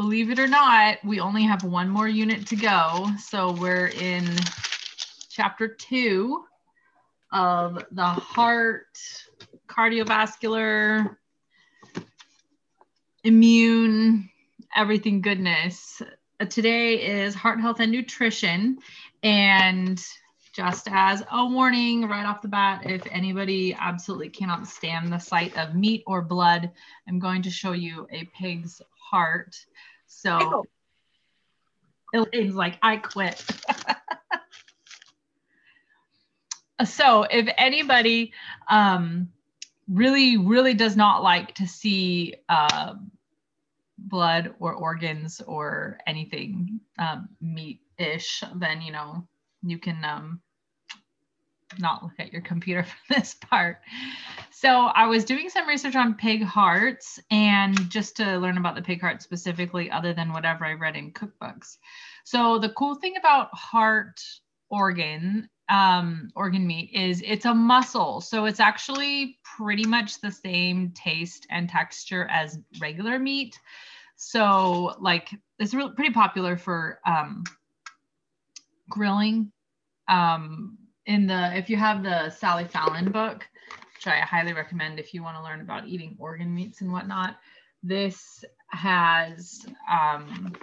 believe it or not, we only have one more unit to go. So we're in chapter two of the heart, cardiovascular, immune, everything goodness. Uh, today is heart health and nutrition. And just as a warning right off the bat, if anybody absolutely cannot stand the sight of meat or blood, I'm going to show you a pig's heart. So Elaine's like, I quit. so if anybody um, really, really does not like to see uh, blood or organs or anything um, meat-ish, then you know you can um, not look at your computer for this part. So I was doing some research on pig hearts and just to learn about the pig heart specifically, other than whatever I read in cookbooks. So the cool thing about heart organ um, organ meat is it's a muscle. So it's actually pretty much the same taste and texture as regular meat. So like it's really pretty popular for um, grilling. Um, in the if you have the Sally Fallon book, which I highly recommend if you want to learn about eating organ meats and whatnot, this has um,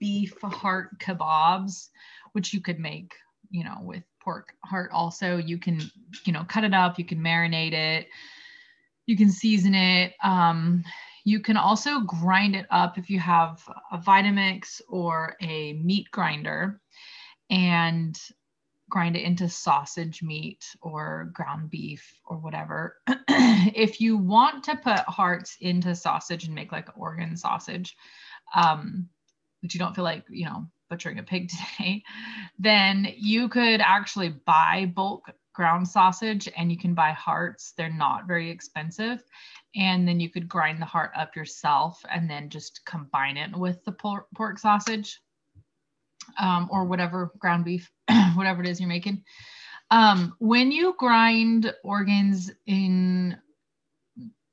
beef heart kebabs, which you could make, you know, with pork heart also. You can, you know, cut it up, you can marinate it, you can season it. Um, you can also grind it up if you have a Vitamix or a meat grinder and grind it into sausage meat or ground beef or whatever. if you want to put hearts into sausage and make like organ sausage, um, but you don't feel like, you know, butchering a pig today, then you could actually buy bulk ground sausage and you can buy hearts. They're not very expensive. And then you could grind the heart up yourself and then just combine it with the pork sausage um, or whatever ground beef, whatever it is you're making. Um, when you grind organs in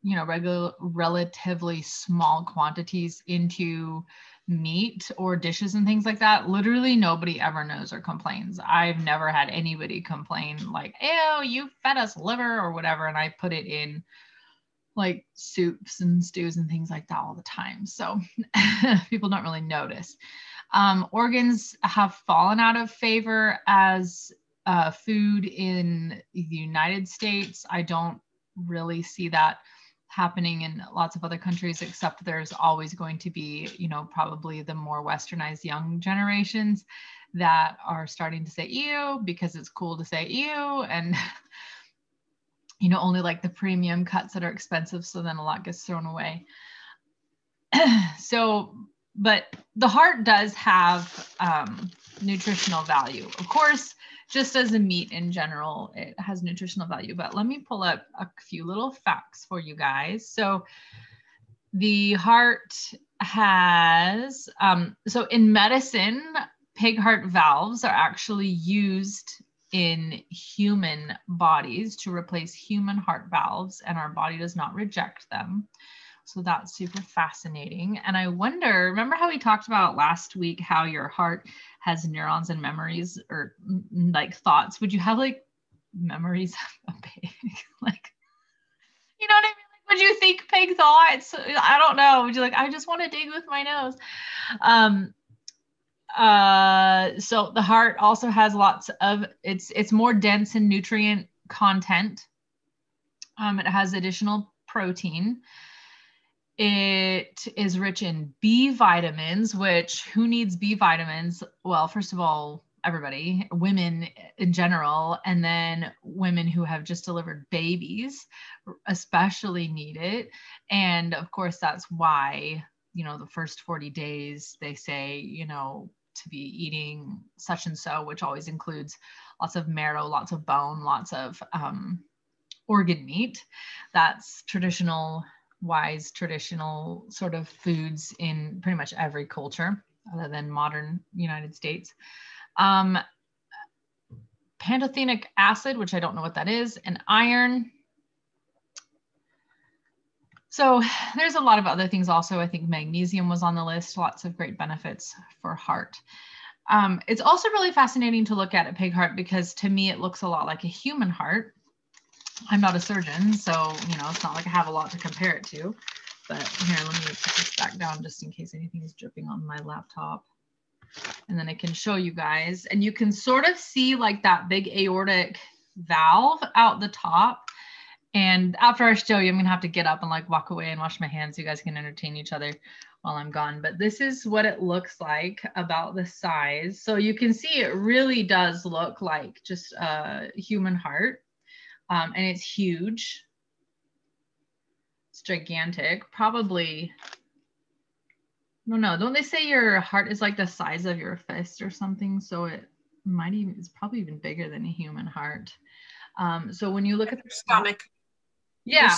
you know regular relatively small quantities into meat or dishes and things like that, literally nobody ever knows or complains. I've never had anybody complain like, "Ew, you fed us liver" or whatever, and I put it in like soups and stews and things like that all the time. So people don't really notice. Um, organs have fallen out of favor as uh, food in the United States. I don't really see that happening in lots of other countries except there's always going to be you know probably the more westernized young generations that are starting to say ew because it's cool to say ew and you know only like the premium cuts that are expensive so then a lot gets thrown away so but the heart does have um, nutritional value of course just as a meat in general, it has nutritional value. But let me pull up a few little facts for you guys. So the heart has, um, so in medicine, pig heart valves are actually used in human bodies to replace human heart valves, and our body does not reject them. So that's super fascinating. And I wonder, remember how we talked about last week how your heart has neurons and memories or like thoughts? Would you have like memories of a pig? like, you know what I mean? Would you think pig thoughts? I don't know. Would you like, I just want to dig with my nose? Um, uh, so the heart also has lots of it's it's more dense in nutrient content. Um, it has additional protein. It is rich in B vitamins, which who needs B vitamins? Well, first of all, everybody, women in general, and then women who have just delivered babies especially need it. And of course, that's why, you know, the first 40 days they say, you know, to be eating such and so, which always includes lots of marrow, lots of bone, lots of um, organ meat. That's traditional wise traditional sort of foods in pretty much every culture other than modern United States. Um, pantothenic acid, which I don't know what that is, and iron. So there's a lot of other things also. I think magnesium was on the list, lots of great benefits for heart. Um, it's also really fascinating to look at a pig heart because to me it looks a lot like a human heart. I'm not a surgeon, so you know it's not like I have a lot to compare it to. But here, let me put this back down just in case anything is dripping on my laptop. And then I can show you guys. And you can sort of see like that big aortic valve out the top and after I show you, I'm gonna have to get up and like walk away and wash my hands so you guys can entertain each other while I'm gone. But this is what it looks like about the size. So you can see it really does look like just a human heart. Um, and it's huge. It's gigantic, probably. No, no, don't they say your heart is like the size of your fist or something? So it might even, it's probably even bigger than a human heart. Um, so when you look at the stomach, yeah.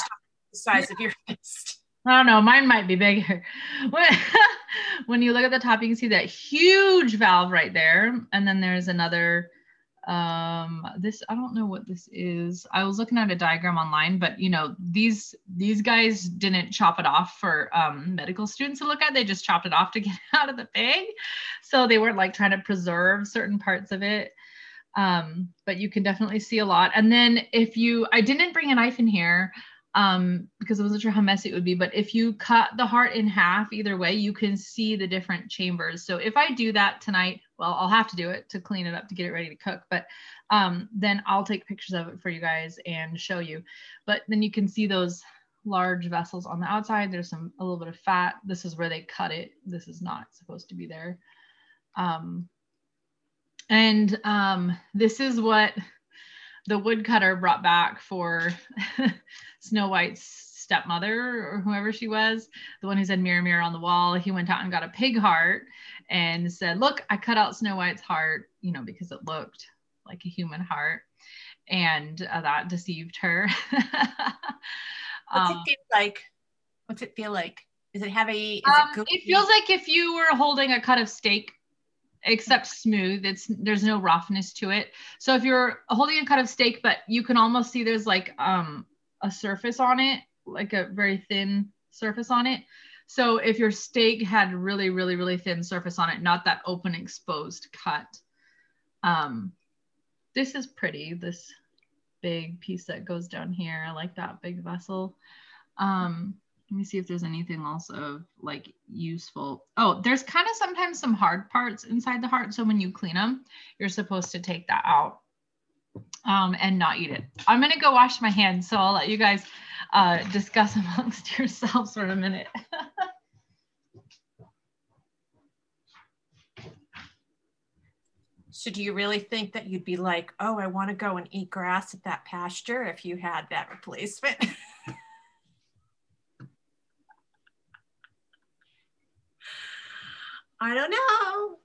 The size of your fist. I don't know. Mine might be bigger. when you look at the top, you can see that huge valve right there. And then there's another, um, this, I don't know what this is. I was looking at a diagram online, but you know, these, these guys didn't chop it off for um, medical students to look at. They just chopped it off to get out of the pig. So they weren't like trying to preserve certain parts of it um, but you can definitely see a lot. And then if you, I didn't bring a knife in here um, because I wasn't sure how messy it would be, but if you cut the heart in half either way, you can see the different chambers. So if I do that tonight, well, I'll have to do it to clean it up to get it ready to cook, but um, then I'll take pictures of it for you guys and show you. But then you can see those large vessels on the outside. There's some, a little bit of fat. This is where they cut it. This is not supposed to be there. Um, and um, this is what the woodcutter brought back for Snow White's stepmother or whoever she was, the one who said mirror, mirror on the wall. He went out and got a pig heart and said, Look, I cut out Snow White's heart, you know, because it looked like a human heart. And uh, that deceived her. What's um, it feel like? What's it feel like? Does it have a? Um, it feels like if you were holding a cut of steak except smooth. It's there's no roughness to it. So if you're holding a cut of steak, but you can almost see there's like um a surface on it, like a very thin surface on it. So if your steak had really, really, really thin surface on it, not that open exposed cut. Um, this is pretty, this big piece that goes down here. I like that big vessel. Um, let me see if there's anything else of like useful. Oh, there's kind of sometimes some hard parts inside the heart. So when you clean them, you're supposed to take that out um, and not eat it. I'm going to go wash my hands. So I'll let you guys uh, discuss amongst yourselves for a minute. So do you really think that you'd be like, oh, I want to go and eat grass at that pasture if you had that replacement? I don't know.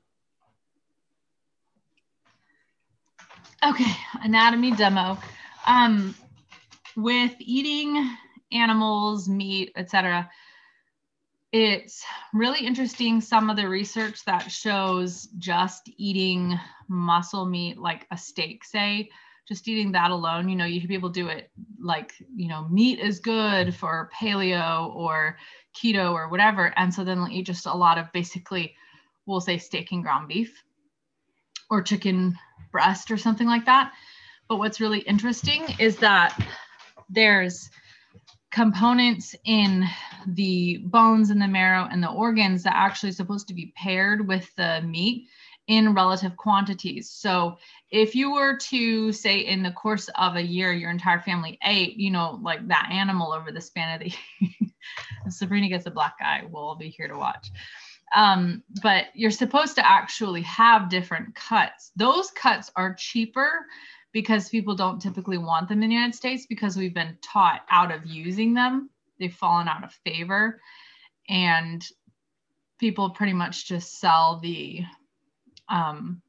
Okay, anatomy demo. Um, with eating animals, meat, etc., it's really interesting some of the research that shows just eating muscle meat, like a steak, say, just eating that alone, you know, you people do it like, you know, meat is good for paleo or keto or whatever. And so then they'll eat just a lot of basically we'll say steak and ground beef or chicken breast or something like that. But what's really interesting is that there's components in the bones and the marrow and the organs that actually supposed to be paired with the meat in relative quantities. So if you were to say in the course of a year, your entire family ate, you know, like that animal over the span of the Sabrina gets a black eye, we'll all be here to watch. Um, but you're supposed to actually have different cuts. Those cuts are cheaper because people don't typically want them in the United States because we've been taught out of using them. They've fallen out of favor. And people pretty much just sell the um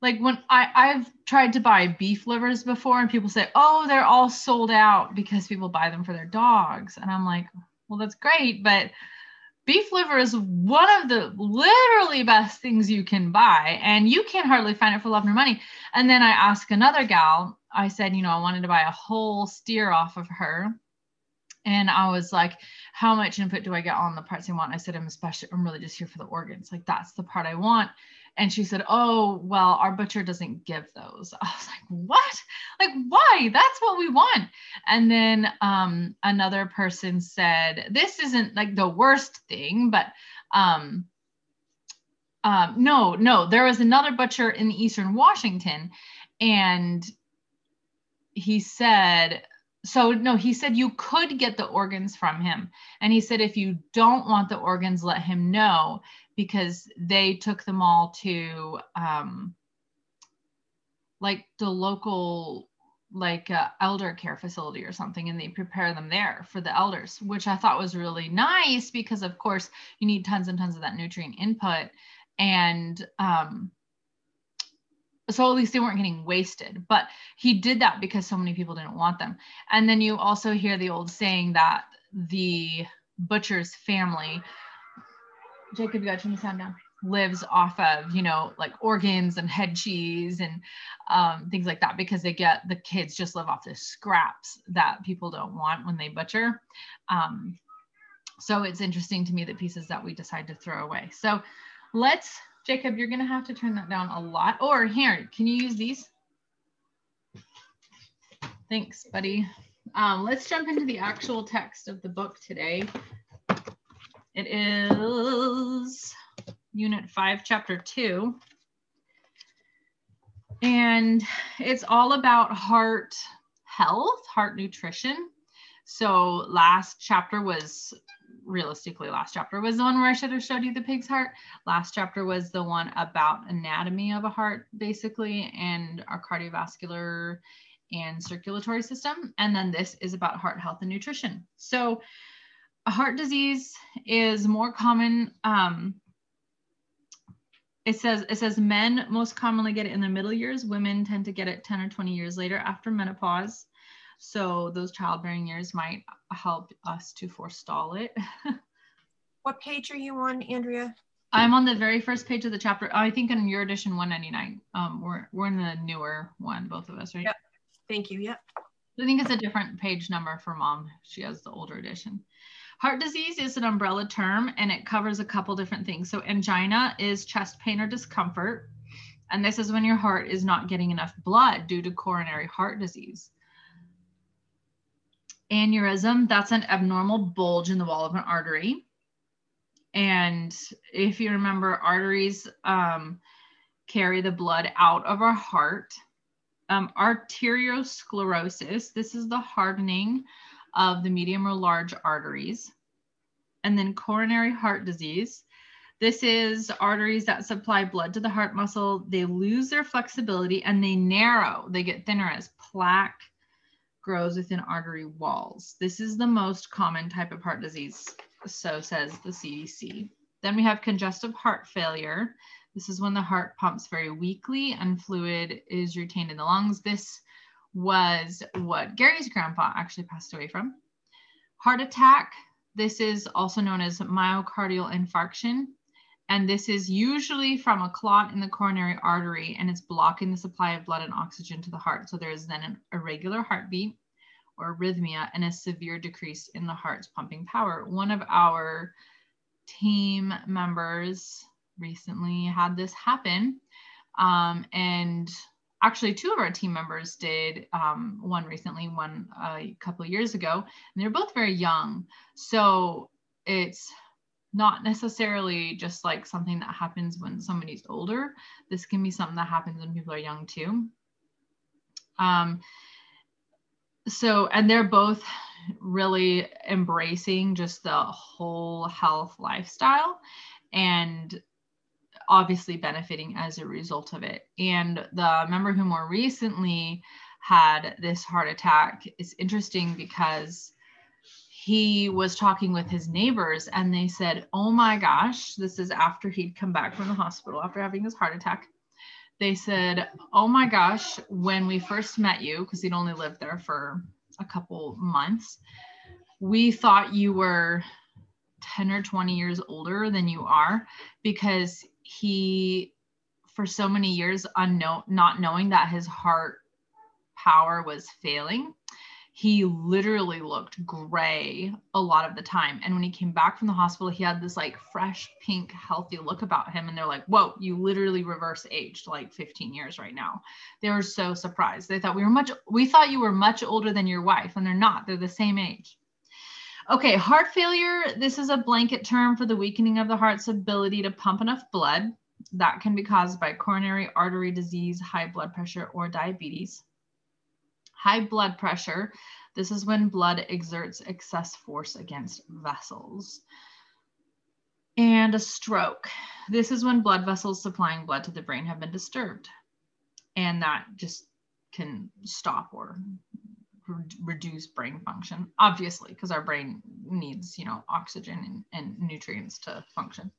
like when I, I've tried to buy beef livers before and people say, oh, they're all sold out because people buy them for their dogs. And I'm like, well, that's great, but beef liver is one of the literally best things you can buy and you can hardly find it for love nor money and then i asked another gal i said you know i wanted to buy a whole steer off of her And I was like, how much input do I get on the parts I want? I said, I'm especially, I'm really just here for the organs. Like that's the part I want. And she said, oh, well, our butcher doesn't give those. I was like, what? Like, why? That's what we want. And then um, another person said, this isn't like the worst thing, but um, um, no, no, there was another butcher in Eastern Washington. And he said, so no he said you could get the organs from him and he said if you don't want the organs let him know because they took them all to um like the local like uh, elder care facility or something and they prepare them there for the elders which i thought was really nice because of course you need tons and tons of that nutrient input. And um so at least they weren't getting wasted but he did that because so many people didn't want them. And then you also hear the old saying that the butcher's family jacob you got to turn the sound down lives off of you know like organs and head cheese and um, things like that because they get the kids just live off the scraps that people don't want when they butcher um, so it's interesting to me the pieces that we decide to throw away so let's Jacob, you're gonna have to turn that down a lot. Or here, can you use these? Thanks, buddy. Um, let's jump into the actual text of the book today. It is Unit 5, Chapter 2. And it's all about heart health, heart nutrition. So last chapter was realistically last chapter was the one where I should have showed you the pig's heart. Last chapter was the one about anatomy of a heart, basically, and our cardiovascular and circulatory system. And then this is about heart health and nutrition. So, heart disease is more common. Um, it says it says men most commonly get it in the middle years. Women tend to get it 10 or 20 years later after menopause. So those childbearing years might help us to forestall it. what page are you on, Andrea? I'm on the very first page of the chapter. I think in your edition 199. Um, we're we're in the newer one, both of us, right? Yep. Thank you. Yep. I think it's a different page number for mom. She has the older edition. Heart disease is an umbrella term and it covers a couple different things. So angina is chest pain or discomfort. And this is when your heart is not getting enough blood due to coronary heart disease aneurysm, that's an abnormal bulge in the wall of an artery. And if you remember, arteries um, carry the blood out of our heart. Um, arteriosclerosis, this is the hardening of the medium or large arteries. And then coronary heart disease. This is arteries that supply blood to the heart muscle. They lose their flexibility and they narrow, they get thinner as plaque grows within artery walls. This is the most common type of heart disease, so says the CDC. Then we have congestive heart failure. This is when the heart pumps very weakly and fluid is retained in the lungs. This was what Gary's grandpa actually passed away from. Heart attack. This is also known as myocardial infarction. And this is usually from a clot in the coronary artery and it's blocking the supply of blood and oxygen to the heart. So there is then an irregular heartbeat or arrhythmia and a severe decrease in the heart's pumping power. One of our team members recently had this happen. Um, and actually, two of our team members did um, one recently, one a couple of years ago, and they're both very young. So it's not necessarily just like something that happens when somebody's older. This can be something that happens when people are young too. Um, so, and they're both really embracing just the whole health lifestyle and obviously benefiting as a result of it. And the member who more recently had this heart attack is interesting because he was talking with his neighbors and they said, Oh my gosh, this is after he'd come back from the hospital after having his heart attack. They said, Oh my gosh, when we first met you, because he'd only lived there for a couple months, we thought you were 10 or 20 years older than you are because he, for so many years, unknown, not knowing that his heart power was failing he literally looked gray a lot of the time. And when he came back from the hospital, he had this like fresh, pink, healthy look about him. And they're like, whoa, you literally reverse aged like 15 years right now. They were so surprised. They thought we were much, we thought you were much older than your wife, and they're not, they're the same age. Okay, heart failure. This is a blanket term for the weakening of the heart's ability to pump enough blood. That can be caused by coronary artery disease, high blood pressure, or diabetes high blood pressure. This is when blood exerts excess force against vessels. And a stroke. This is when blood vessels supplying blood to the brain have been disturbed. And that just can stop or re reduce brain function, obviously, because our brain needs, you know, oxygen and, and nutrients to function.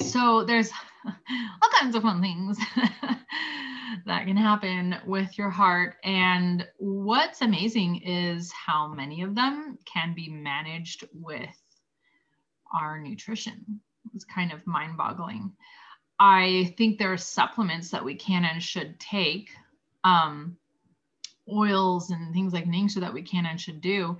So there's all kinds of fun things that can happen with your heart. And what's amazing is how many of them can be managed with our nutrition. It's kind of mind boggling. I think there are supplements that we can and should take, um, oils and things like nature that we can and should do.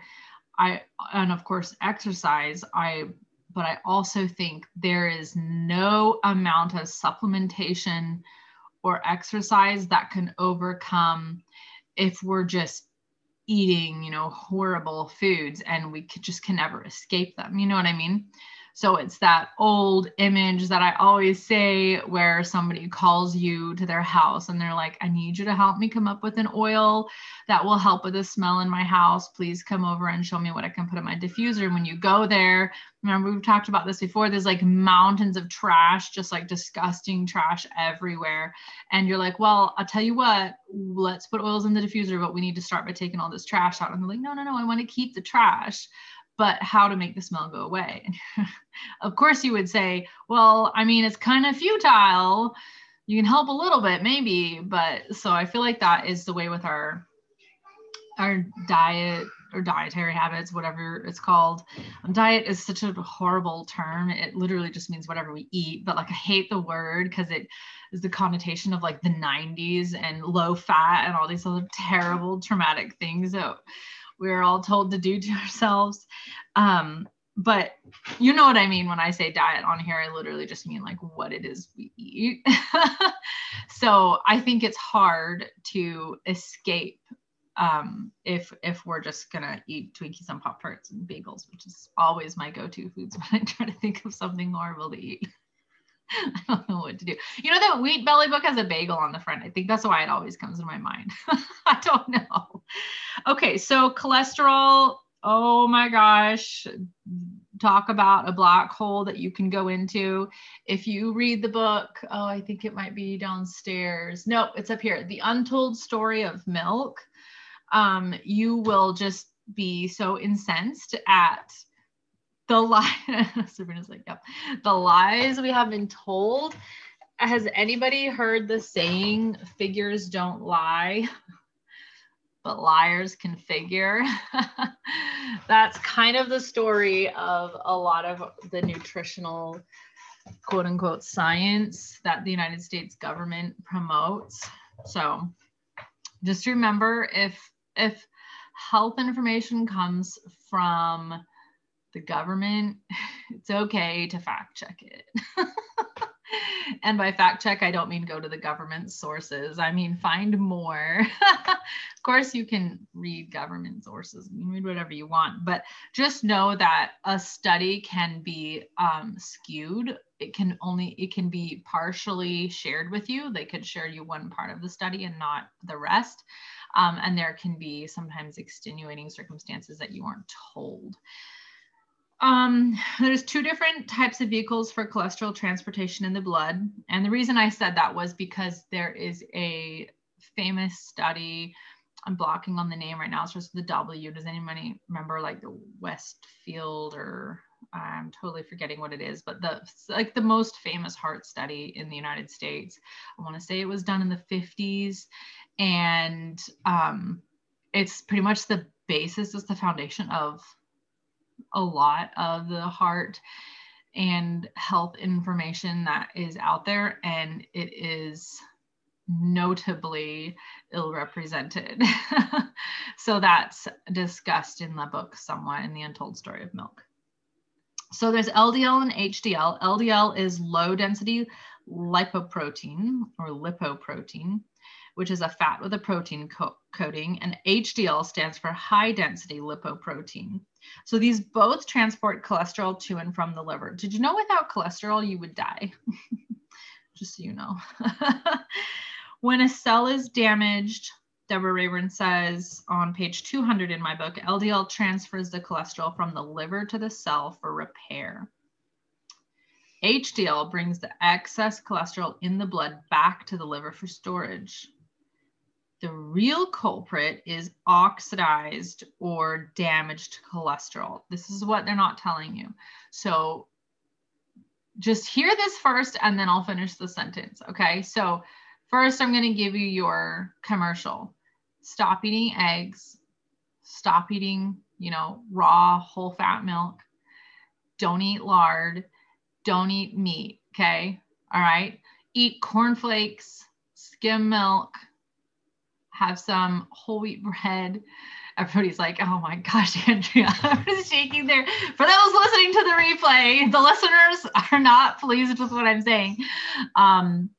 I, and of course, exercise. I but I also think there is no amount of supplementation or exercise that can overcome if we're just eating, you know, horrible foods and we could just can never escape them. You know what I mean? So it's that old image that I always say where somebody calls you to their house and they're like, I need you to help me come up with an oil that will help with the smell in my house. Please come over and show me what I can put in my diffuser. And when you go there, remember we've talked about this before, there's like mountains of trash, just like disgusting trash everywhere. And you're like, well, I'll tell you what, let's put oils in the diffuser, but we need to start by taking all this trash out. And they're like, no, no, no, I want to keep the trash but how to make the smell go away. of course, you would say, well, I mean, it's kind of futile. You can help a little bit, maybe, but so I feel like that is the way with our our diet or dietary habits, whatever it's called. Um, diet is such a horrible term. It literally just means whatever we eat, but like I hate the word because it is the connotation of like the 90s and low fat and all these other terrible traumatic things. So we're all told to do to ourselves. Um, but you know what I mean when I say diet on here, I literally just mean like what it is we eat. so I think it's hard to escape um, if if we're just gonna eat Twinkies and Pop Tarts and bagels, which is always my go-to foods when I try to think of something horrible to eat. I don't know what to do. You know that Wheat Belly book has a bagel on the front. I think that's why it always comes to my mind. I don't know. Okay, so cholesterol. Oh my gosh. Talk about a black hole that you can go into. If you read the book, oh, I think it might be downstairs. No, it's up here. The Untold Story of Milk. Um, you will just be so incensed at the lie Sabrina's like, yep. The lies we have been told. Has anybody heard the saying figures don't lie? But liars can figure. That's kind of the story of a lot of the nutritional quote unquote science that the United States government promotes. So just remember if if health information comes from the government, it's okay to fact check it. and by fact check, I don't mean go to the government sources. I mean find more. of course, you can read government sources. You can read whatever you want, but just know that a study can be um, skewed. It can only it can be partially shared with you. They could share you one part of the study and not the rest. Um, and there can be sometimes extenuating circumstances that you aren't told. Um, there's two different types of vehicles for cholesterol transportation in the blood. And the reason I said that was because there is a famous study. I'm blocking on the name right now. It's the W. Does anybody remember like the Westfield or I'm totally forgetting what it is, but the like the most famous heart study in the United States. I want to say it was done in the 50s, and um, it's pretty much the basis, is the foundation of a lot of the heart and health information that is out there and it is notably ill represented. so that's discussed in the book somewhat in the Untold Story of Milk. So there's LDL and HDL. LDL is low density lipoprotein or lipoprotein, which is a fat with a protein co- coating, and HDL stands for high density lipoprotein. So these both transport cholesterol to and from the liver. Did you know without cholesterol you would die? Just so you know. when a cell is damaged, Deborah Raybern says on page 200 in my book, LDL transfers the cholesterol from the liver to the cell for repair. HDL brings the excess cholesterol in the blood back to the liver for storage. The real culprit is oxidized or damaged cholesterol. This is what they're not telling you. So just hear this first and then I'll finish the sentence. Okay. So, first, I'm going to give you your commercial. Stop eating eggs, stop eating, you know, raw whole fat milk. Don't eat lard, don't eat meat. Okay. All right. Eat cornflakes, skim milk, have some whole wheat bread. Everybody's like, oh my gosh, Andrea, I'm just shaking there. For those listening to the replay, the listeners are not pleased with what I'm saying. Um,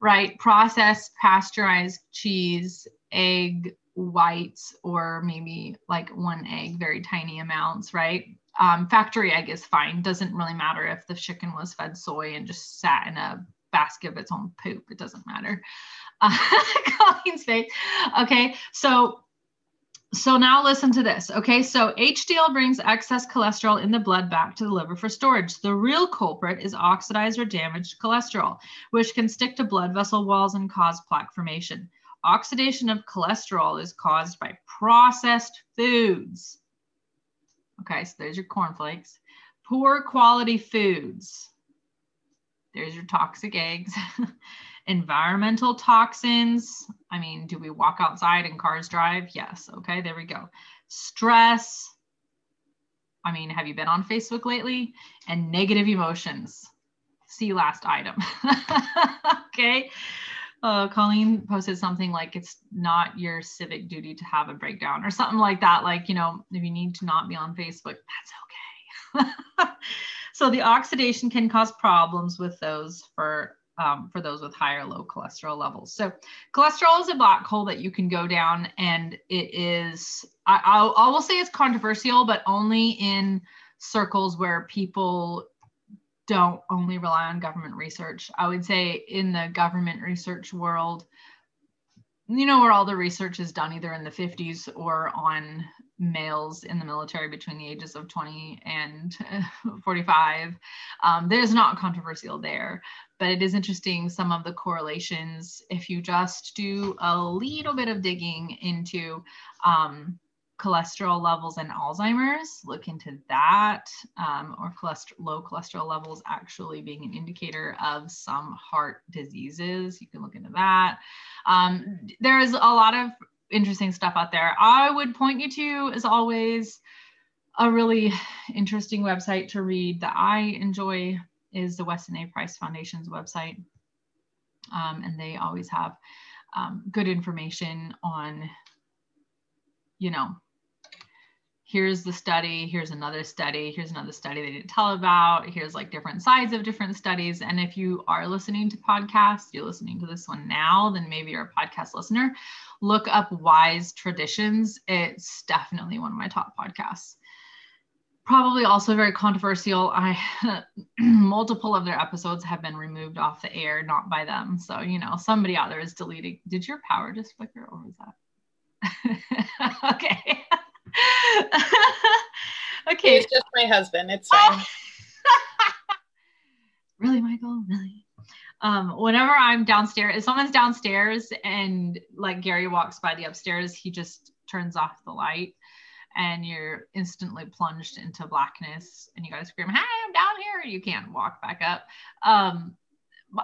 right, processed pasteurized cheese, egg whites, or maybe like one egg, very tiny amounts, right? Um, factory egg is fine. Doesn't really matter if the chicken was fed soy and just sat in a basket of its own poop. It doesn't matter. Uh, Colleen's face. Okay, so so now listen to this. Okay, so HDL brings excess cholesterol in the blood back to the liver for storage. The real culprit is oxidized or damaged cholesterol, which can stick to blood vessel walls and cause plaque formation. Oxidation of cholesterol is caused by processed foods. Okay, so there's your cornflakes. Poor quality foods. There's your toxic eggs. environmental toxins. I mean, do we walk outside and cars drive? Yes. Okay, there we go. Stress. I mean, have you been on Facebook lately? And negative emotions. See last item. okay. Uh, Colleen posted something like it's not your civic duty to have a breakdown or something like that. Like, you know, if you need to not be on Facebook, that's okay. so the oxidation can cause problems with those for um, for those with high or low cholesterol levels. So cholesterol is a black hole that you can go down and it is, I, I'll, I will say it's controversial, but only in circles where people don't only rely on government research. I would say in the government research world, you know, where all the research is done either in the 50s or on males in the military between the ages of 20 and 45. Um, there's not controversial there, but it is interesting some of the correlations if you just do a little bit of digging into um, cholesterol levels and Alzheimer's, look into that, um, or low cholesterol levels actually being an indicator of some heart diseases. You can look into that. Um, there's a lot of interesting stuff out there. I would point you to, as always, a really interesting website to read that I enjoy is the Weston A. Price Foundation's website. Um, and they always have um, good information on, you know, here's the study, here's another study, here's another study they didn't tell about, here's like different sides of different studies. And if you are listening to podcasts, you're listening to this one now, then maybe you're a podcast listener. Look up Wise Traditions. It's definitely one of my top podcasts. Probably also very controversial. I multiple of their episodes have been removed off the air, not by them. So, you know, somebody out there is deleting. Did your power just flicker or was that? okay. okay. He's just my husband. It's fine. really, Michael? Really? Um, whenever I'm downstairs, if someone's downstairs and like Gary walks by the upstairs, he just turns off the light and you're instantly plunged into blackness and you gotta scream, Hey, I'm down here. You can't walk back up. Um,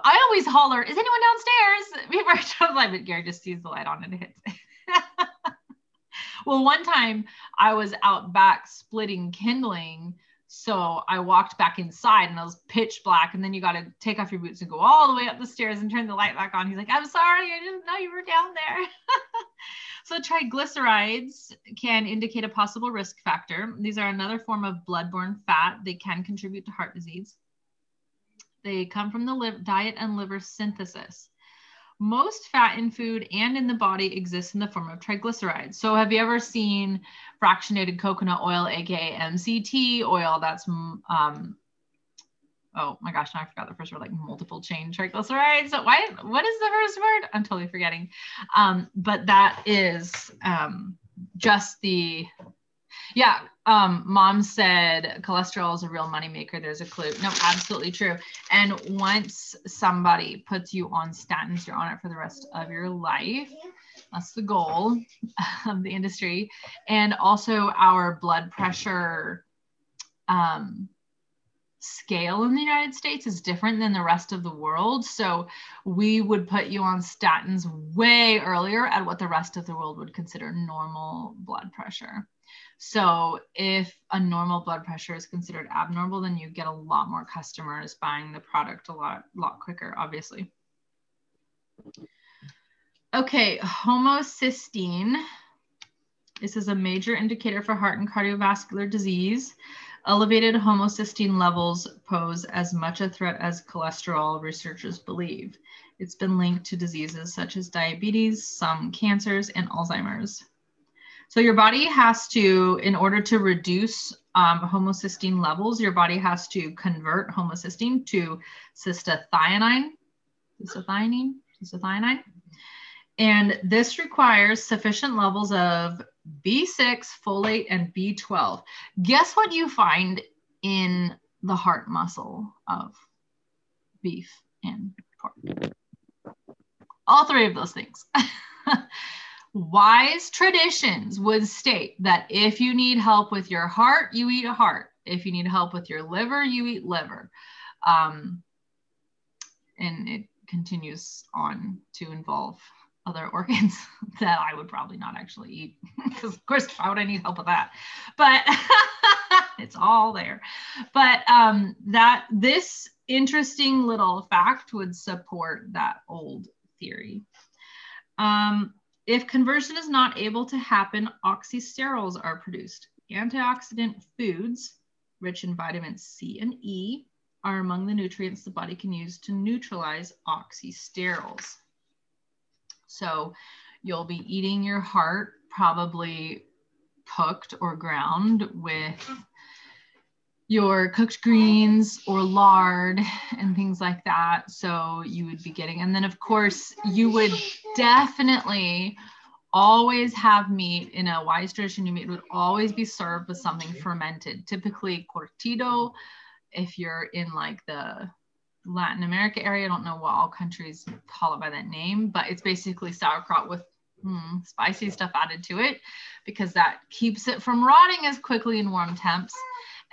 I always holler, Is anyone downstairs? Before I turn the light, but Gary just sees the light on and it hits. Well, one time I was out back splitting kindling. So I walked back inside and it was pitch black. And then you got to take off your boots and go all the way up the stairs and turn the light back on. He's like, I'm sorry, I didn't know you were down there. so triglycerides can indicate a possible risk factor. These are another form of bloodborne fat. They can contribute to heart disease. They come from the diet and liver synthesis most fat in food and in the body exists in the form of triglycerides. So, have you ever seen fractionated coconut oil, aka MCT oil? That's um, oh my gosh, now I forgot the first word, like multiple chain triglycerides. So why? What is the first word? I'm totally forgetting. Um, but that is um, just the yeah. Um, mom said cholesterol is a real moneymaker. There's a clue. No, absolutely true. And once somebody puts you on statins, you're on it for the rest of your life. That's the goal of the industry. And also our blood pressure um, scale in the United States is different than the rest of the world. So we would put you on statins way earlier at what the rest of the world would consider normal blood pressure. So if a normal blood pressure is considered abnormal, then you get a lot more customers buying the product a lot, lot quicker, obviously. Okay, homocysteine. This is a major indicator for heart and cardiovascular disease. Elevated homocysteine levels pose as much a threat as cholesterol, researchers believe. It's been linked to diseases such as diabetes, some cancers, and Alzheimer's. So your body has to, in order to reduce um, homocysteine levels, your body has to convert homocysteine to cystathionine, cystathionine, cystathionine. And this requires sufficient levels of B6, folate, and B12. Guess what you find in the heart muscle of beef and pork? All three of those things. wise traditions would state that if you need help with your heart, you eat a heart. If you need help with your liver, you eat liver. Um, and it continues on to involve other organs that I would probably not actually eat because of course why would I need help with that but it's all there but um, that this interesting little fact would support that old theory um, if conversion is not able to happen, oxysterols are produced. Antioxidant foods, rich in vitamins C and E, are among the nutrients the body can use to neutralize oxysterols. So you'll be eating your heart probably cooked or ground with your cooked greens or lard and things like that. So you would be getting, and then of course, you would definitely always have meat in a wise tradition. Your meat would always be served with something fermented, typically curtido. If you're in like the Latin America area, I don't know what all countries call it by that name, but it's basically sauerkraut with mm, spicy stuff added to it because that keeps it from rotting as quickly in warm temps.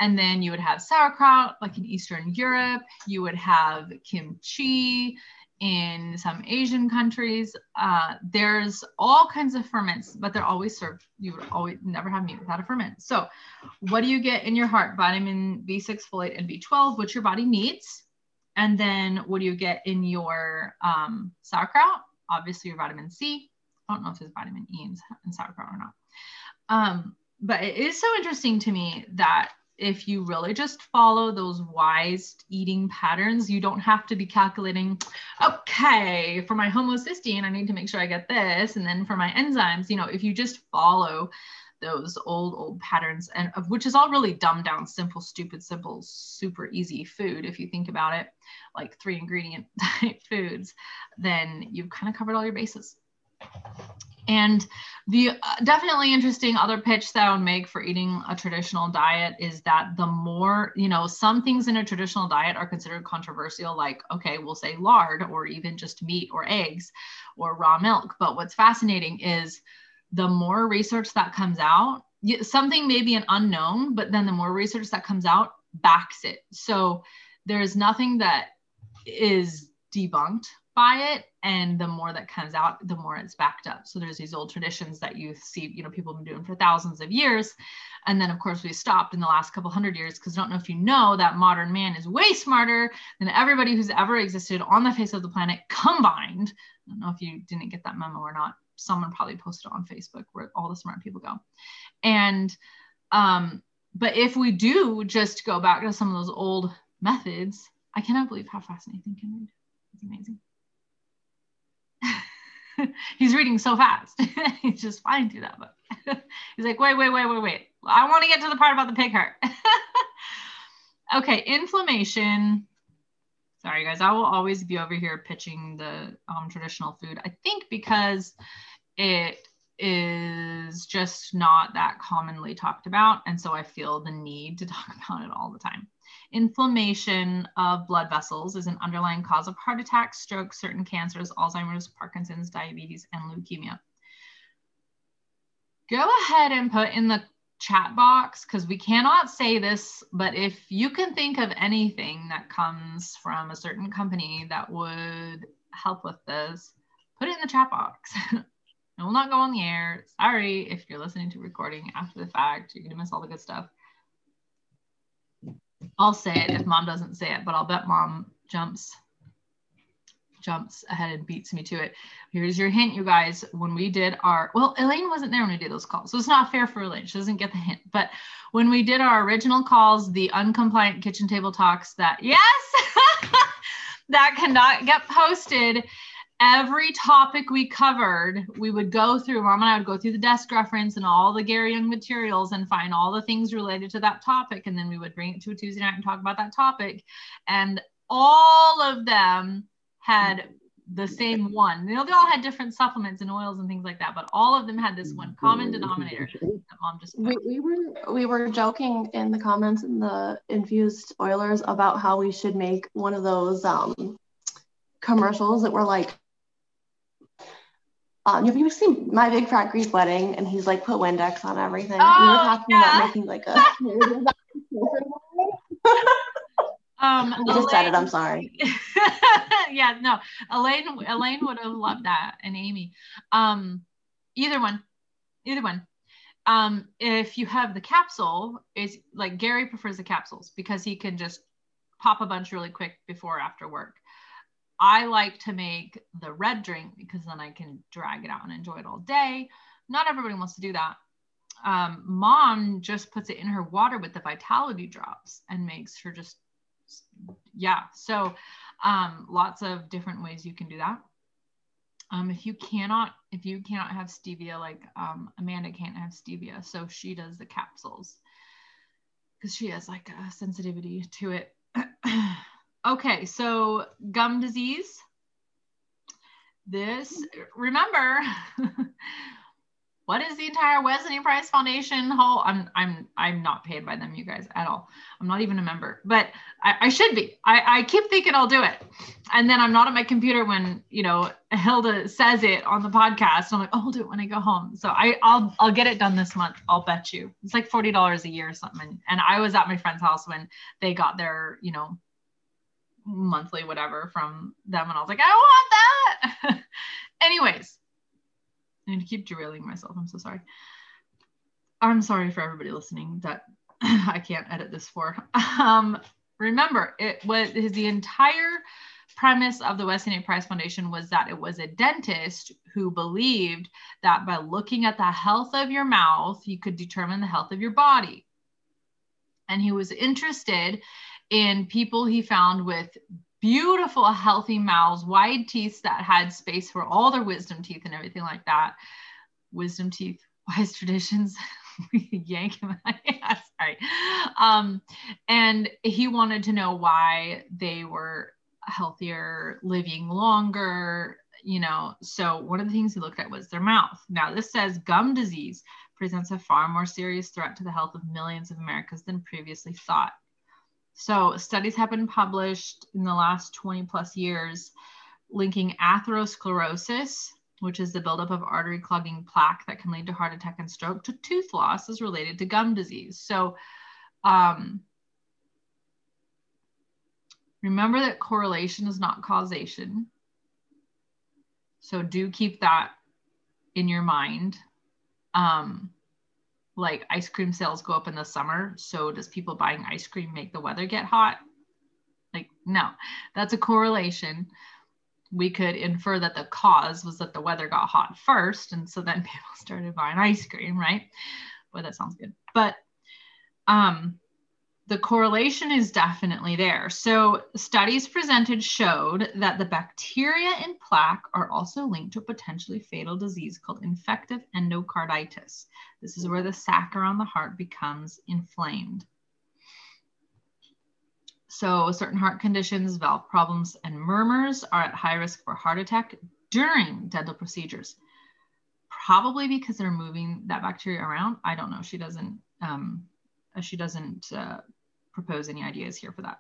And then you would have sauerkraut, like in Eastern Europe. You would have kimchi in some Asian countries. Uh, there's all kinds of ferments, but they're always served. You would always never have meat without a ferment. So, what do you get in your heart? Vitamin B6, folate, and B12, which your body needs. And then what do you get in your um, sauerkraut? Obviously, your vitamin C. I don't know if there's vitamin E in, sauerkraut or not. Um, but it is so interesting to me that if you really just follow those wise eating patterns, you don't have to be calculating, okay, for my homocysteine, I need to make sure I get this. And then for my enzymes, you know, if you just follow those old, old patterns and which is all really dumbed down, simple, stupid, simple, super easy food. If you think about it, like three ingredient type foods, then you've kind of covered all your bases. And the uh, definitely interesting other pitch that I would make for eating a traditional diet is that the more, you know, some things in a traditional diet are considered controversial, like, okay, we'll say lard or even just meat or eggs or raw milk. But what's fascinating is the more research that comes out, something may be an unknown, but then the more research that comes out backs it. So there's nothing that is debunked by it and the more that comes out the more it's backed up. So there's these old traditions that you see you know people have been doing for thousands of years. And then of course we stopped in the last couple hundred years because I don't know if you know that modern man is way smarter than everybody who's ever existed on the face of the planet combined. I don't know if you didn't get that memo or not. Someone probably posted it on facebook where all the smart people go. And um but if we do just go back to some of those old methods i cannot believe how fast Nathan can read it's amazing he's reading so fast. he's just flying through that book. he's like, wait, wait, wait, wait, wait. I want to get to the part about the pig heart. okay, inflammation. Sorry, guys. I will always be over here pitching the um, traditional food. I think because it is just not that commonly talked about. And so I feel the need to talk about it all the time. Inflammation of blood vessels is an underlying cause of heart attack, stroke, certain cancers, Alzheimer's, Parkinson's, diabetes, and leukemia. Go ahead and put in the chat box because we cannot say this, but if you can think of anything that comes from a certain company that would help with this, put it in the chat box. it will not go on the air. Sorry if you're listening to recording after the fact, you're going to miss all the good stuff. I'll say it if mom doesn't say it, but I'll bet mom jumps jumps ahead and beats me to it. Here's your hint, you guys. When we did our, well, Elaine wasn't there when we did those calls. So it's not fair for Elaine. She doesn't get the hint. But when we did our original calls, the uncompliant kitchen table talks that, yes, that cannot get posted every topic we covered, we would go through, mom and I would go through the desk reference and all the Gary Young materials and find all the things related to that topic. And then we would bring it to a Tuesday night and talk about that topic. And all of them had the same one. You know, they all had different supplements and oils and things like that, but all of them had this one common denominator that mom just we, we were we were joking in the comments in the infused oilers about how we should make one of those um commercials that were like um, have you seen My Big Fat Greek Wedding? And he's like put Windex on everything. Oh, we were oh, talking yeah. about making like a. um, I just Elaine, said it. I'm sorry. yeah, no, Elaine. Elaine would have loved that, and Amy. Um, either one, either one. Um, if you have the capsule, is like Gary prefers the capsules because he can just pop a bunch really quick before or after work. I like to make the red drink because then I can drag it out and enjoy it all day. Not everybody wants to do that. Um, mom just puts it in her water with the vitality drops and makes her just, yeah. So um, lots of different ways you can do that. Um, if you cannot, if you cannot have stevia, like um, Amanda can't have stevia, so she does the capsules because she has like a sensitivity to it. Okay, so gum disease. This, remember, what is the entire Weston A. Price Foundation whole? I'm I'm I'm not paid by them, you guys, at all. I'm not even a member, but I, I should be. I, I keep thinking I'll do it. And then I'm not at my computer when you know Hilda says it on the podcast. I'm like, oh, I'll do it when I go home. So I I'll I'll get it done this month. I'll bet you. It's like forty dollars a year or something. And I was at my friend's house when they got their, you know, monthly whatever from them and I was like, I want that. Anyways, I need to keep derailing myself. I'm so sorry. I'm sorry for everybody listening that I can't edit this for. Um, remember, it was the entire premise of the Weston A. Price Foundation was that it was a dentist who believed that by looking at the health of your mouth, you could determine the health of your body. And he was interested in people he found with beautiful, healthy mouths, wide teeth that had space for all their wisdom teeth and everything like that. Wisdom teeth, wise traditions. yank him. yeah, sorry. Um, and he wanted to know why they were healthier, living longer, you know. So one of the things he looked at was their mouth. Now this says gum disease presents a far more serious threat to the health of millions of Americans than previously thought. So studies have been published in the last 20 plus years linking atherosclerosis, which is the buildup of artery clogging plaque that can lead to heart attack and stroke, to tooth loss is related to gum disease. So um, remember that correlation is not causation. So do keep that in your mind. Um, like ice cream sales go up in the summer. So does people buying ice cream make the weather get hot? Like, no, that's a correlation. We could infer that the cause was that the weather got hot first. And so then people started buying ice cream, right? Boy, that sounds good. But um, the correlation is definitely there. So, studies presented showed that the bacteria in plaque are also linked to a potentially fatal disease called infective endocarditis. This is where the sac around the heart becomes inflamed. So, certain heart conditions, valve problems, and murmurs are at high risk for heart attack during dental procedures. Probably because they're moving that bacteria around. I don't know. She doesn't. Um, she doesn't uh, propose any ideas here for that.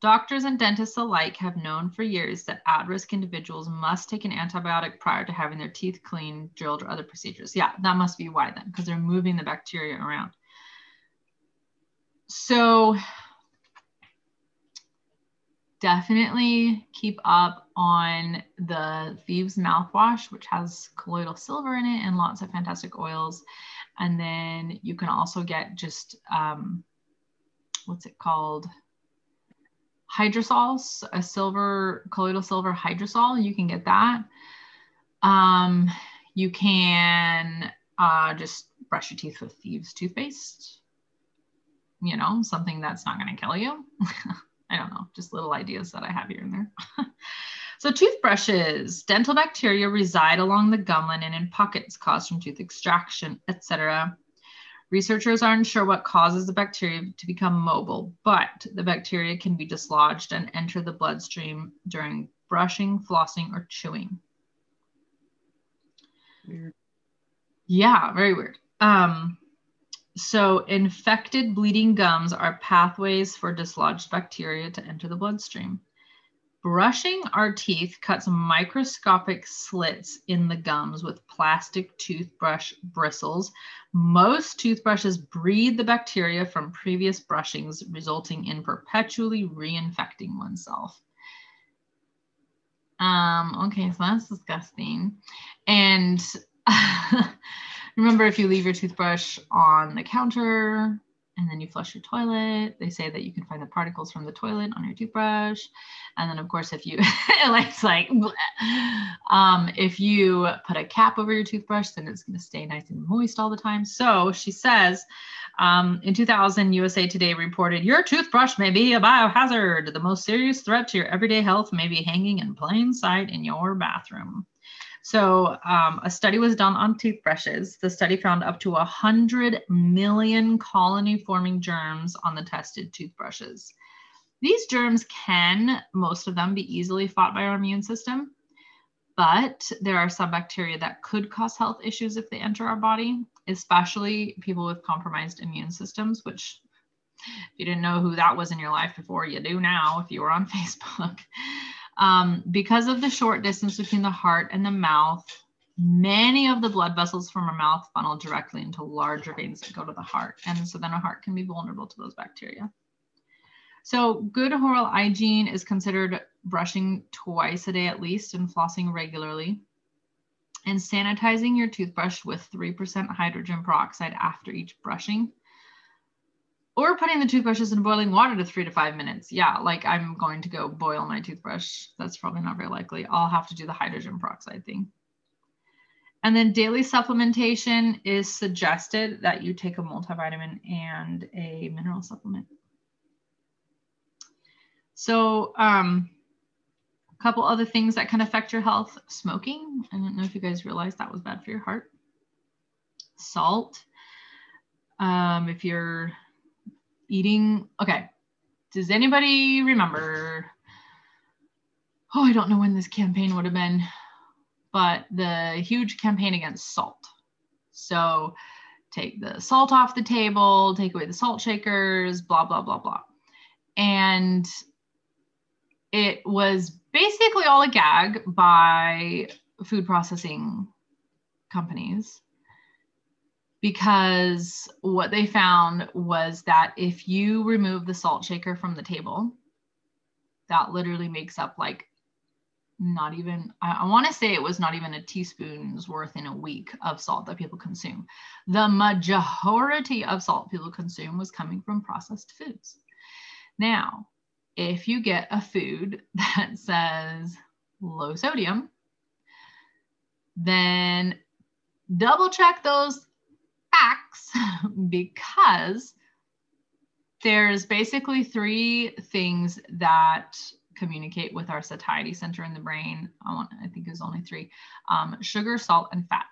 Doctors and dentists alike have known for years that at risk individuals must take an antibiotic prior to having their teeth cleaned, drilled, or other procedures. Yeah, that must be why then, because they're moving the bacteria around. So, definitely keep up on the Thieves mouthwash, which has colloidal silver in it and lots of fantastic oils. And then you can also get just um, what's it called? Hydrosols, a silver, colloidal silver hydrosol. You can get that. Um, you can uh, just brush your teeth with Thieves toothpaste. You know, something that's not going to kill you. I don't know, just little ideas that I have here and there. so toothbrushes, dental bacteria reside along the gum line and in pockets caused from tooth extraction, etc. Researchers aren't sure what causes the bacteria to become mobile, but the bacteria can be dislodged and enter the bloodstream during brushing, flossing, or chewing. Weird. Yeah, very weird. Um, so, infected bleeding gums are pathways for dislodged bacteria to enter the bloodstream. Brushing our teeth cuts microscopic slits in the gums with plastic toothbrush bristles. Most toothbrushes breed the bacteria from previous brushings, resulting in perpetually reinfecting oneself. Um, okay, so that's disgusting. And remember, if you leave your toothbrush on the counter, and then you flush your toilet. They say that you can find the particles from the toilet on your toothbrush. And then of course, if you like, it's like, um, if you put a cap over your toothbrush, then it's going to stay nice and moist all the time. So she says, um, in 2000, USA Today reported your toothbrush may be a biohazard. The most serious threat to your everyday health may be hanging in plain sight in your bathroom. So, um, a study was done on toothbrushes. The study found up to 100 million colony forming germs on the tested toothbrushes. These germs can, most of them, be easily fought by our immune system, but there are some bacteria that could cause health issues if they enter our body, especially people with compromised immune systems, which if you didn't know who that was in your life before, you do now if you were on Facebook. Um, because of the short distance between the heart and the mouth, many of the blood vessels from our mouth funnel directly into larger veins that go to the heart. And so then our heart can be vulnerable to those bacteria. So good oral hygiene is considered brushing twice a day at least and flossing regularly. And sanitizing your toothbrush with 3% hydrogen peroxide after each brushing or putting the toothbrushes in boiling water to three to five minutes. Yeah, like I'm going to go boil my toothbrush. That's probably not very likely. I'll have to do the hydrogen peroxide thing. And then daily supplementation is suggested that you take a multivitamin and a mineral supplement. So um, a couple other things that can affect your health. Smoking. I don't know if you guys realized that was bad for your heart. Salt. Um, if you're eating. Okay. Does anybody remember? Oh, I don't know when this campaign would have been, but the huge campaign against salt. So take the salt off the table, take away the salt shakers, blah, blah, blah, blah. And it was basically all a gag by food processing companies because what they found was that if you remove the salt shaker from the table, that literally makes up like not even i, I want to say it was not even a teaspoon's worth in a week of salt that people consume. The majority of salt people consume was coming from processed foods. Now if you get a food that says low sodium then double check those facts because there's basically three things that communicate with our satiety center in the brain. I want, I think it's only three: um, sugar, salt, and fat.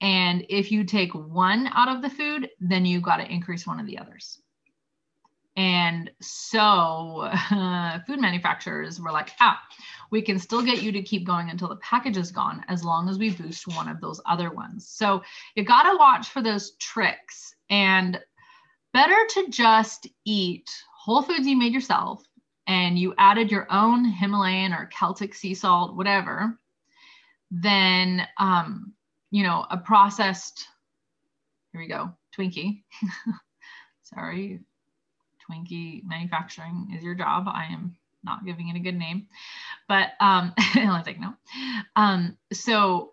And if you take one out of the food, then you got to increase one of the others. And so uh, food manufacturers were like, ah, we can still get you to keep going until the package is gone as long as we boost one of those other ones. So you got to watch for those tricks and better to just eat whole foods you made yourself and you added your own Himalayan or Celtic sea salt, whatever, then, um, you know, a processed, here we go, Twinkie. Sorry, Twinkie manufacturing is your job. I am not giving it a good name, but um, I think no. Um, so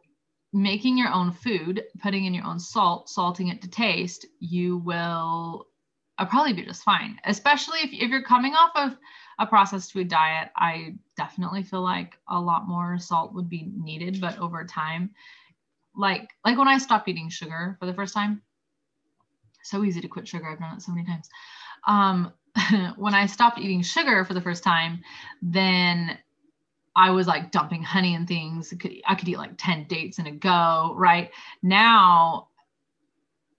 making your own food, putting in your own salt, salting it to taste, you will uh, probably be just fine. Especially if, if you're coming off of a processed food diet, I definitely feel like a lot more salt would be needed, but over time, like like when I stopped eating sugar for the first time, so easy to quit sugar. I've done it so many times. Um, when I stopped eating sugar for the first time, then I was like dumping honey and things. I could eat like 10 dates in a go, right? Now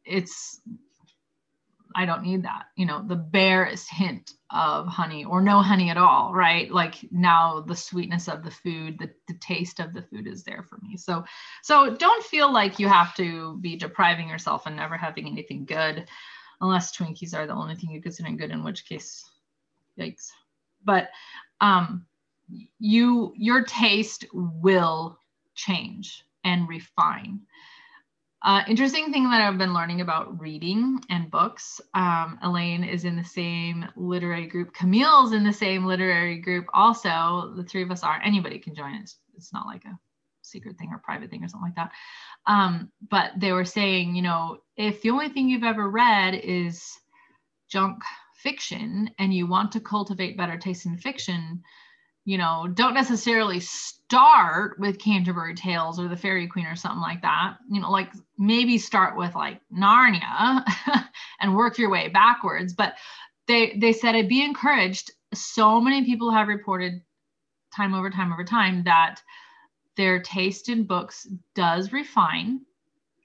it's, I don't need that. You know, the barest hint of honey or no honey at all, right? Like now the sweetness of the food, the, the taste of the food is there for me. So, so don't feel like you have to be depriving yourself and never having anything good unless Twinkies are the only thing you consider good, in which case, yikes. But um, you your taste will change and refine. Uh, interesting thing that I've been learning about reading and books. Um, Elaine is in the same literary group. Camille's in the same literary group. Also, the three of us are. Anybody can join. It's, it's not like a secret thing or private thing or something like that. Um, but they were saying, you know, if the only thing you've ever read is junk fiction and you want to cultivate better taste in fiction, you know, don't necessarily start with Canterbury Tales or the Faerie Queene or something like that. You know, like maybe start with like Narnia and work your way backwards. But they they said I'd be encouraged. So many people have reported time over time over time that their taste in books does refine,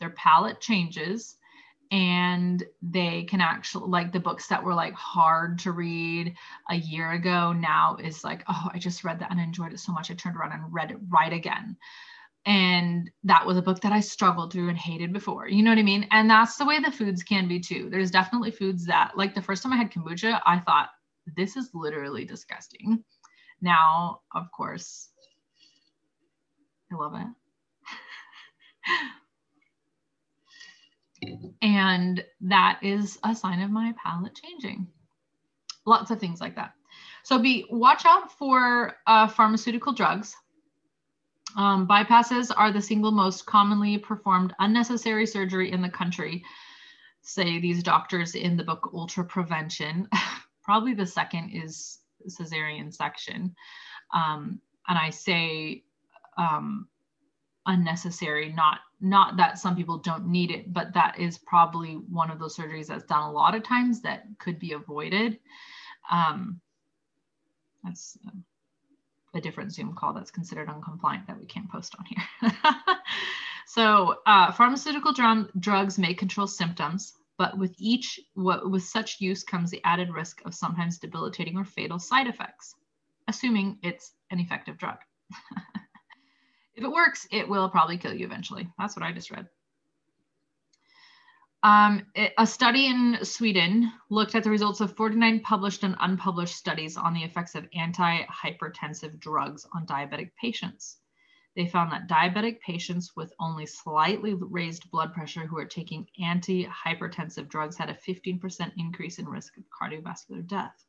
their palate changes, and they can actually like the books that were like hard to read a year ago now is like oh i just read that and enjoyed it so much i turned around and read it right again. And that was a book that i struggled through and hated before you know what i mean? And that's the way the foods can be too. There's definitely foods that like the first time i had kombucha i thought this is literally disgusting. Now of course I love it. and that is a sign of my palate changing. Lots of things like that. So be watch out for uh, pharmaceutical drugs. Um, bypasses are the single most commonly performed unnecessary surgery in the country, say these doctors in the book Ultra Prevention. Probably the second is cesarean section. Um, and I say um, unnecessary. Not not that some people don't need it but that is probably one of those surgeries that's done a lot of times that could be avoided. Um, that's a different zoom call that's considered uncompliant that we can't post on here. So uh, pharmaceutical drugs may control symptoms but with each what with such use comes the added risk of sometimes debilitating or fatal side effects assuming it's an effective drug If it works, it will probably kill you eventually. That's what I just read. Um, it, a study in Sweden looked at the results of 49 published and unpublished studies on the effects of antihypertensive drugs on diabetic patients. They found that diabetic patients with only slightly raised blood pressure who are taking antihypertensive drugs had a 15% increase in risk of cardiovascular death.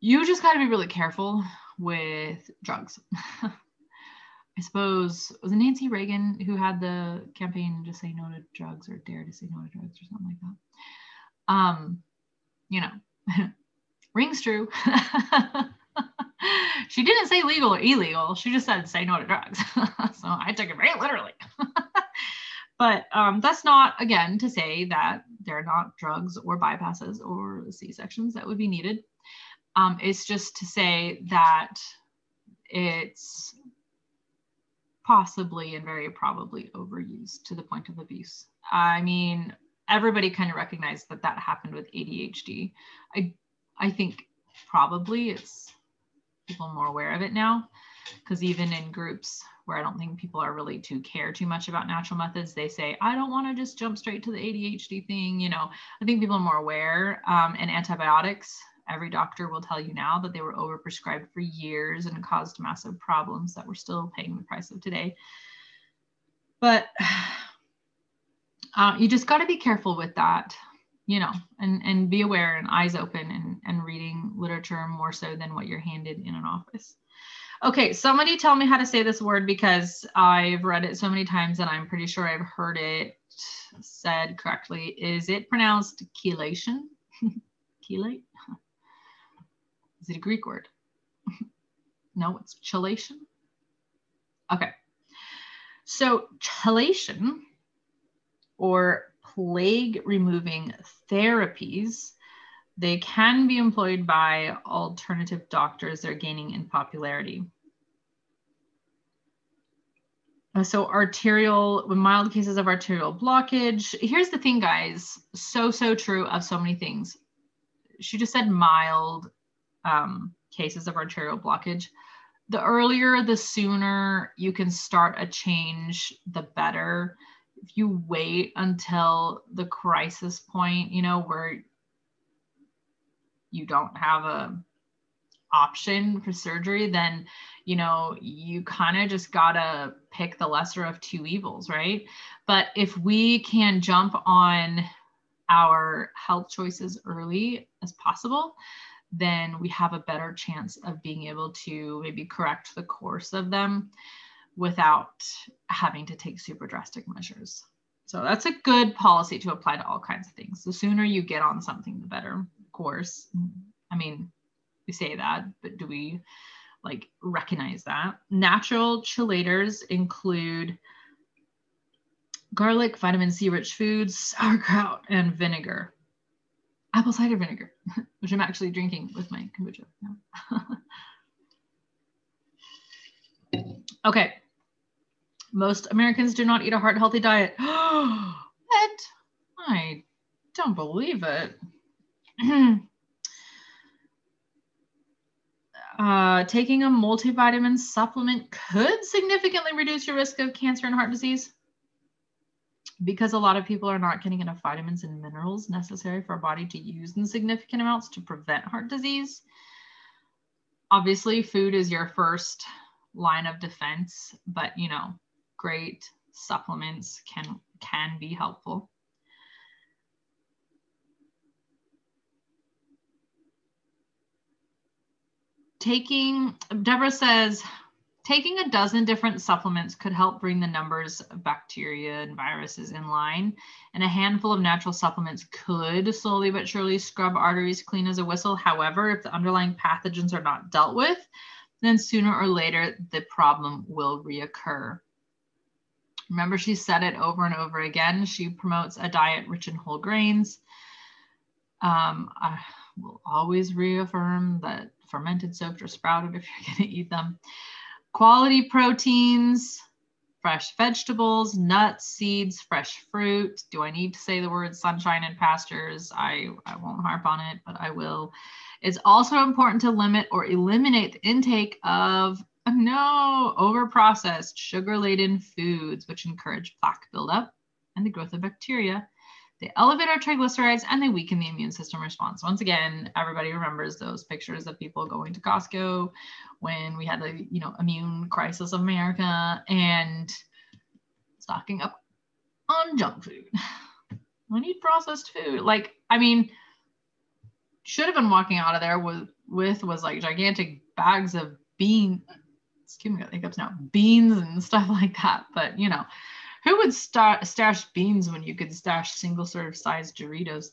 you just got to be really careful with drugs. I suppose was it Nancy Reagan who had the campaign to say no to drugs or dare to say no to drugs or something like that. Um, you know, rings true. she didn't say legal or illegal. She just said say no to drugs. so I took it very literally. but um, that's not again to say that there are not drugs or bypasses or C sections that would be needed. Um, it's just to say that it's possibly and very probably overused to the point of abuse. I mean, everybody kind of recognized that that happened with ADHD. I I think probably it's people more aware of it now because even in groups where I don't think people are really to care too much about natural methods, they say, I don't want to just jump straight to the ADHD thing. You know, I think people are more aware. Um, and antibiotics every doctor will tell you now that they were overprescribed for years and caused massive problems that we're still paying the price of today. But uh, you just got to be careful with that, you know, and, and be aware and eyes open and, and reading literature more so than what you're handed in an office. Okay, somebody tell me how to say this word because I've read it so many times and I'm pretty sure I've heard it said correctly. Is it pronounced chelation? Chelate? Is it a Greek word? no, it's chelation. Okay. So chelation or plague removing therapies, they can be employed by alternative doctors. They're gaining in popularity. Uh, so arterial, mild cases of arterial blockage. Here's the thing, guys. So, so true of so many things. She just said mild um, cases of arterial blockage. The earlier, the sooner you can start a change, the better. If you wait until the crisis point, you know, where you don't have a option for surgery, then you know you kind of just gotta pick the lesser of two evils, right? But if we can jump on our health choices early as possible, then we have a better chance of being able to maybe correct the course of them without having to take super drastic measures. So that's a good policy to apply to all kinds of things. The sooner you get on something, the better, of course. I mean, we say that, but do we like recognize that? Natural chelators include garlic, vitamin C rich foods, sauerkraut, and vinegar apple cider vinegar, which I'm actually drinking with my kombucha. okay. Most Americans do not eat a heart healthy diet. what? I don't believe it. uh, taking a multivitamin supplement could significantly reduce your risk of cancer and heart disease because a lot of people are not getting enough vitamins and minerals necessary for our body to use in significant amounts to prevent heart disease. Obviously, food is your first line of defense, but you know, great supplements can can be helpful. Taking Deborah says Taking a dozen different supplements could help bring the numbers of bacteria and viruses in line, and a handful of natural supplements could slowly but surely scrub arteries clean as a whistle. However, if the underlying pathogens are not dealt with, then sooner or later the problem will reoccur. Remember, she said it over and over again. She promotes a diet rich in whole grains. Um, I will always reaffirm that fermented, soaked, or sprouted if you're going to eat them quality proteins, fresh vegetables, nuts, seeds, fresh fruit. Do I need to say the word sunshine and pastures? I, I won't harp on it, but I will. It's also important to limit or eliminate the intake of no over-processed sugar-laden foods, which encourage plaque buildup and the growth of bacteria they elevate our triglycerides and they weaken the immune system response. Once again, everybody remembers those pictures of people going to Costco when we had the, you know, immune crisis of America and stocking up on junk food. I need processed food. Like, I mean, should have been walking out of there with with was like gigantic bags of bean. Excuse me, got hiccups now. Beans and stuff like that. But you know, who would stash beans when you could stash single serve size Doritos?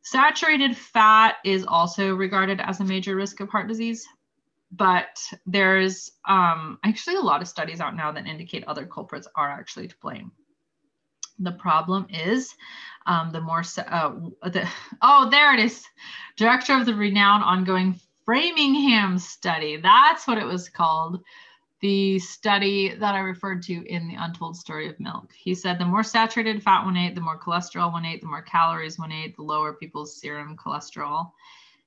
Saturated fat is also regarded as a major risk of heart disease, but there's um, actually a lot of studies out now that indicate other culprits are actually to blame. The problem is um, the more, uh, the, oh, there it is. Director of the renowned ongoing Framingham study. That's what it was called. The study that I referred to in the untold story of milk. He said the more saturated fat one ate, the more cholesterol one ate, the more calories one ate, the lower people's serum cholesterol.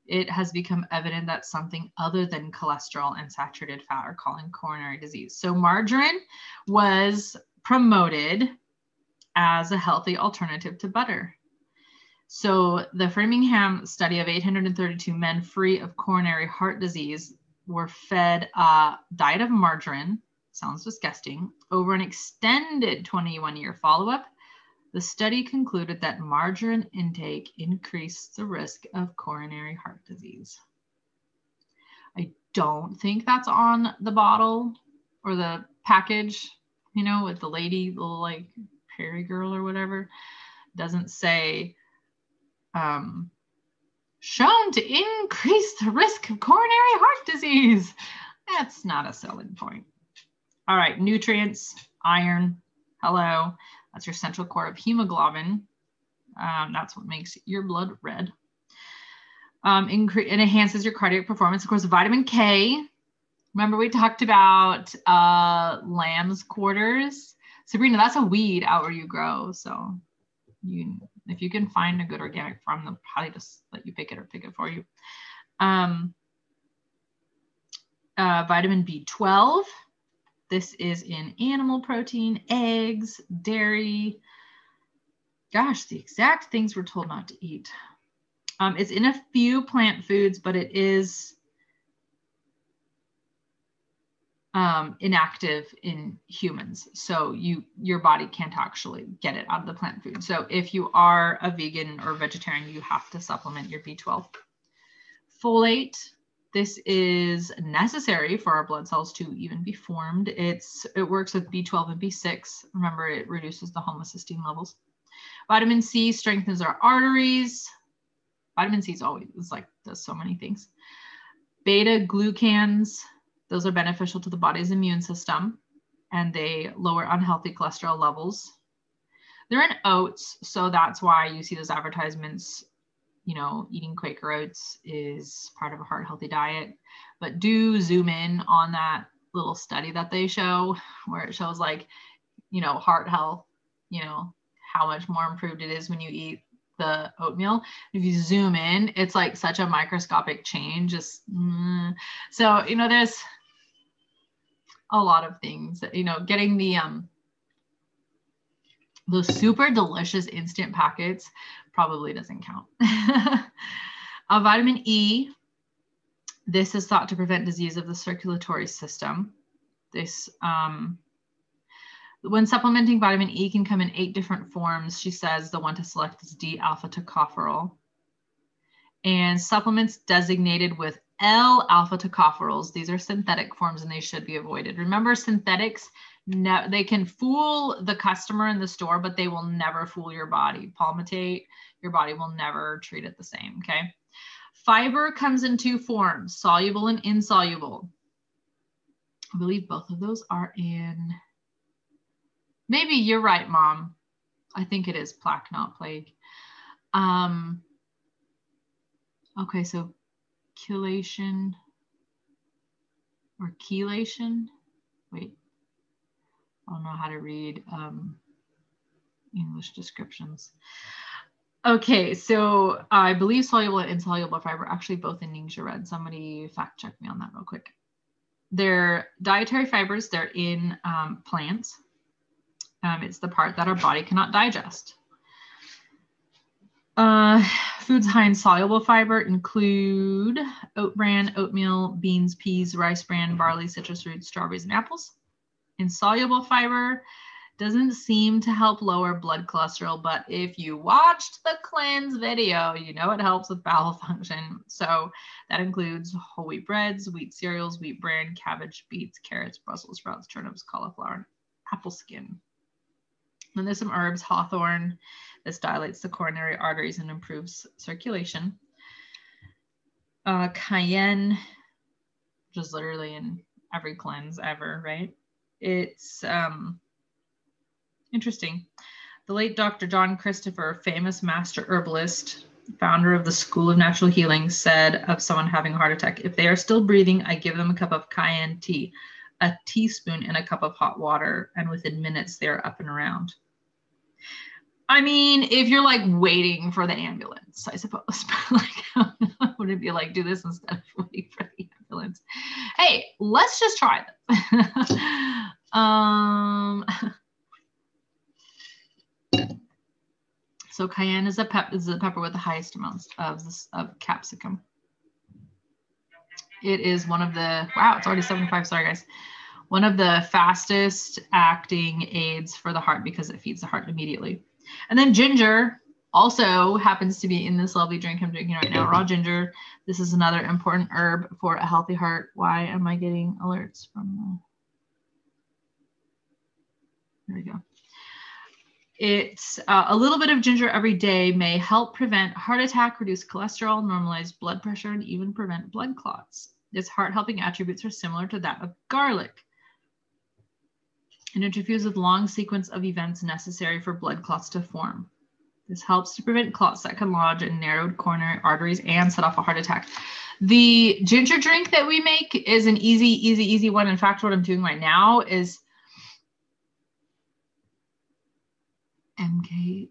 It has become evident that something other than cholesterol and saturated fat are causing coronary disease. So margarine was promoted as a healthy alternative to butter. So the Framingham study of 832 men free of coronary heart disease were fed a diet of margarine, sounds disgusting, over an extended 21 year follow up. The study concluded that margarine intake increased the risk of coronary heart disease. I don't think that's on the bottle or the package, you know, with the lady, the like Perry Girl or whatever, doesn't say um, shown to increase the risk of coronary heart disease. That's not a selling point. All right, nutrients, iron, hello. That's your central core of hemoglobin. Um, that's what makes your blood red. Um, it enhances your cardiac performance. Of course, vitamin K. Remember we talked about uh, lamb's quarters Sabrina, that's a weed out where you grow. So you, if you can find a good organic farm, they'll probably just let you pick it or pick it for you. Um, uh, vitamin B12. This is in animal protein, eggs, dairy. Gosh, the exact things we're told not to eat. Um, it's in a few plant foods, but it is um, inactive in humans. So you your body can't actually get it out of the plant food. So if you are a vegan or vegetarian, you have to supplement your B12. Folate. This is necessary for our blood cells to even be formed. It's it works with B12 and B6. Remember, it reduces the homocysteine levels. Vitamin C strengthens our arteries. Vitamin C is always like does so many things. Beta glucans those are beneficial to the body's immune system and they lower unhealthy cholesterol levels. They're in oats, so that's why you see those advertisements. You know, eating Quaker oats is part of a heart healthy diet. But do zoom in on that little study that they show where it shows, like, you know, heart health, you know, how much more improved it is when you eat the oatmeal. If you zoom in, it's like such a microscopic change. Just mm. so you know, there's a lot of things. That you know, getting the um those super delicious instant packets probably doesn't count. uh, vitamin E. This is thought to prevent disease of the circulatory system. This um, when supplementing vitamin E can come in eight different forms. She says the one to select is D alpha tocopherol. And supplements designated with L alpha tocopherols. These are synthetic forms and they should be avoided. Remember, synthetics, ne- they can fool the customer in the store, but they will never fool your body. Palmitate, your body will never treat it the same. Okay. Fiber comes in two forms soluble and insoluble. I believe both of those are in. Maybe you're right, mom. I think it is plaque, not plague. Um, okay, so chelation or chelation. Wait, I don't know how to read um, English descriptions. Okay, so I believe soluble and insoluble fiber actually both in Ningxia Red. Somebody fact check me on that real quick. They're dietary fibers, they're in um, plants. Um, it's the part that our body cannot digest. Uh, foods high in soluble fiber include oat bran, oatmeal, beans, peas, rice bran, barley, citrus fruits, strawberries, and apples. Insoluble fiber, doesn't seem to help lower blood cholesterol, but if you watched the cleanse video, you know it helps with bowel function. So that includes whole wheat breads, wheat cereals, wheat bran, cabbage, beets, carrots, Brussels sprouts, turnips, cauliflower, and apple skin. Then there's some herbs, hawthorn. This dilates the coronary arteries and improves circulation. Uh, cayenne, which is literally in every cleanse ever, right? It's um, Interesting. The late Dr. John Christopher, famous master herbalist, founder of the School of Natural Healing, said of someone having a heart attack, if they are still breathing, I give them a cup of cayenne tea, a teaspoon in a cup of hot water, and within minutes they're up and around. I mean, if you're like waiting for the ambulance, I suppose, but like, would it be like do this instead of waiting for the ambulance? Hey, let's just try this. um, So cayenne is a pep is the pepper with the highest amounts of this, of capsicum. It is one of the wow, it's already 75. Sorry guys. One of the fastest acting aids for the heart because it feeds the heart immediately. And then ginger also happens to be in this lovely drink I'm drinking right now, raw ginger. This is another important herb for a healthy heart. Why am I getting alerts from the... There we go. It's uh, a little bit of ginger every day may help prevent heart attack, reduce cholesterol, normalize blood pressure, and even prevent blood clots. Its heart helping attributes are similar to that of garlic. It interferes with long sequence of events necessary for blood clots to form. This helps to prevent clots that can lodge in narrowed coronary arteries and set off a heart attack. The ginger drink that we make is an easy, easy, easy one. In fact, what I'm doing right now is MK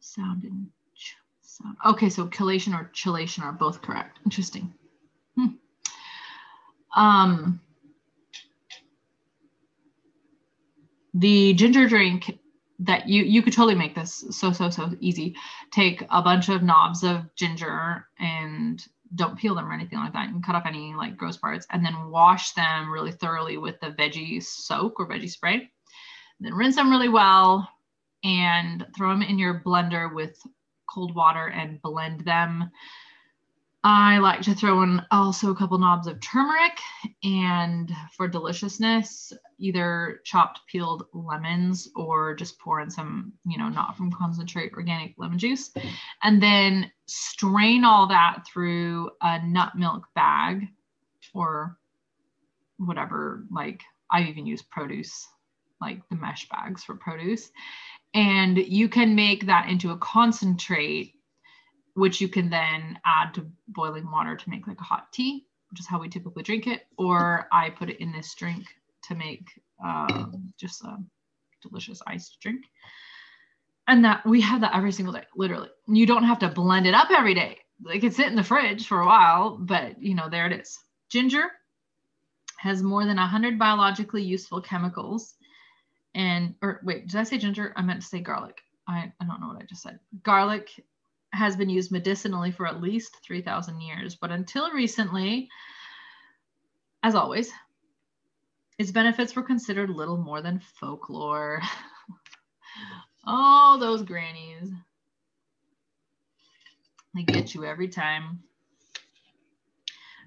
sound and ch sound. Okay, so chelation or chelation are both correct. Interesting. Hmm. Um, the ginger drink that you you could totally make this so so so easy. Take a bunch of knobs of ginger and don't peel them or anything like that. You can cut off any like gross parts and then wash them really thoroughly with the veggie soak or veggie spray. then rinse them really well, and throw them in your blender with cold water and blend them. I like to throw in also a couple knobs of turmeric and for deliciousness, either chopped peeled lemons or just pour in some, you know, not from concentrate organic lemon juice. And then strain all that through a nut milk bag or whatever, like I even use produce, like the mesh bags for produce and you can make that into a concentrate which you can then add to boiling water to make like a hot tea which is how we typically drink it or i put it in this drink to make um, just a delicious iced drink and that we have that every single day literally you don't have to blend it up every day Like it can sit in the fridge for a while but you know there it is ginger has more than 100 biologically useful chemicals and or wait, did I say ginger? I meant to say garlic. I, I don't know what I just said. Garlic has been used medicinally for at least 3,000 years, but until recently, as always, its benefits were considered little more than folklore. oh, those grannies. They get you every time.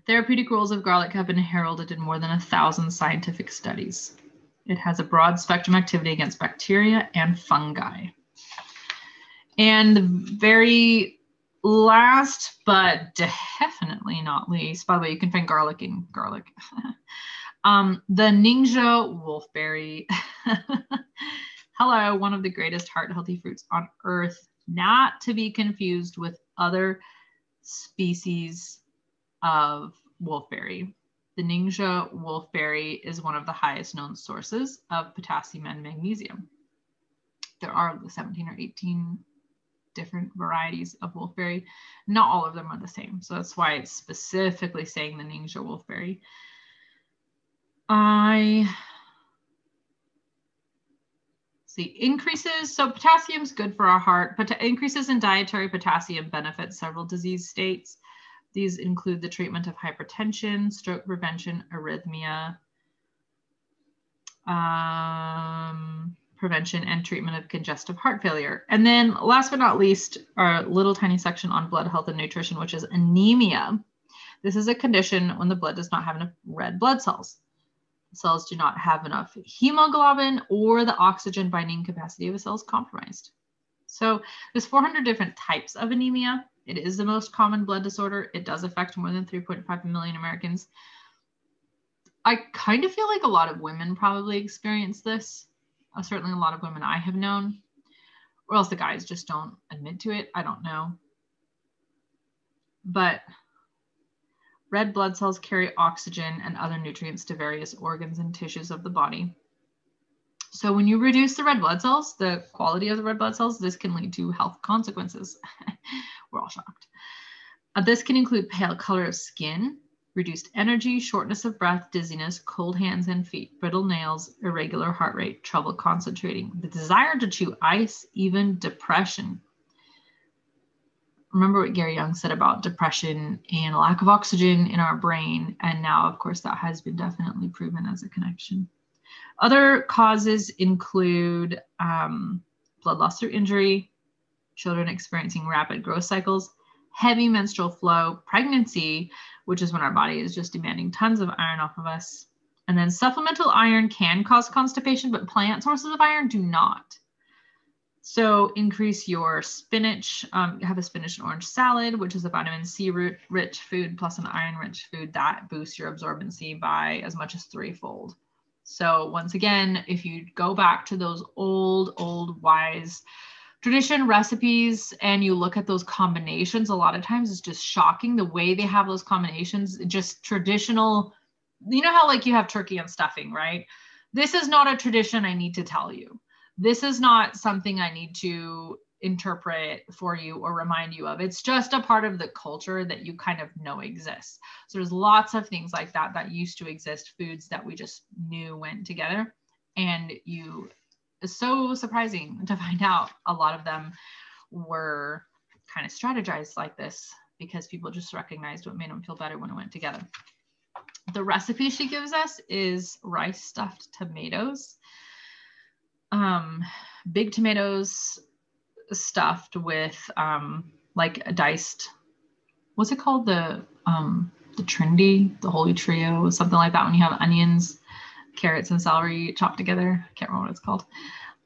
Therapeutic roles of garlic have been heralded in more than a thousand scientific studies. It has a broad spectrum activity against bacteria and fungi. And the very last, but definitely not least, by the way, you can find garlic in garlic. um, the Ningxia wolfberry. Hello, one of the greatest heart healthy fruits on earth, not to be confused with other species of wolfberry. The Ningxia wolfberry is one of the highest known sources of potassium and magnesium. There are 17 or 18 different varieties of wolfberry. Not all of them are the same. So that's why it's specifically saying the Ningxia wolfberry. I see increases. So potassium is good for our heart, but increases in dietary potassium benefits several disease states. These include the treatment of hypertension, stroke prevention, arrhythmia, um, prevention and treatment of congestive heart failure. And then last but not least, our little tiny section on blood health and nutrition, which is anemia. This is a condition when the blood does not have enough red blood cells. Cells do not have enough hemoglobin or the oxygen binding capacity of a cell is compromised. So there's 400 different types of anemia. It is the most common blood disorder. It does affect more than 3.5 million Americans. I kind of feel like a lot of women probably experience this. Uh, certainly a lot of women I have known, or else the guys just don't admit to it. I don't know. But red blood cells carry oxygen and other nutrients to various organs and tissues of the body. So when you reduce the red blood cells, the quality of the red blood cells, this can lead to health consequences. We're all shocked. Uh, this can include pale color of skin, reduced energy, shortness of breath, dizziness, cold hands and feet, brittle nails, irregular heart rate, trouble concentrating, the desire to chew ice, even depression. Remember what Gary Young said about depression and lack of oxygen in our brain. And now, of course, that has been definitely proven as a connection. Other causes include um, blood loss through injury, children experiencing rapid growth cycles, heavy menstrual flow, pregnancy, which is when our body is just demanding tons of iron off of us. And then supplemental iron can cause constipation, but plant sources of iron do not. So increase your spinach, um, have a spinach and orange salad, which is a vitamin C rich food plus an iron rich food that boosts your absorbency by as much as threefold. So once again, if you go back to those old, old wise tradition recipes and you look at those combinations, a lot of times it's just shocking the way they have those combinations. Just traditional, you know how like you have turkey and stuffing, right? This is not a tradition I need to tell you. This is not something I need to interpret for you or remind you of. It's just a part of the culture that you kind of know exists. So there's lots of things like that that used to exist, foods that we just knew went together. And you so surprising to find out a lot of them were kind of strategized like this because people just recognized what made them feel better when it went together. The recipe she gives us is rice stuffed tomatoes. Um, big tomatoes stuffed with um, like a diced, what's it called? The um, the Trinity, the Holy Trio, something like that. When you have onions, carrots, and celery chopped together. I can't remember what it's called.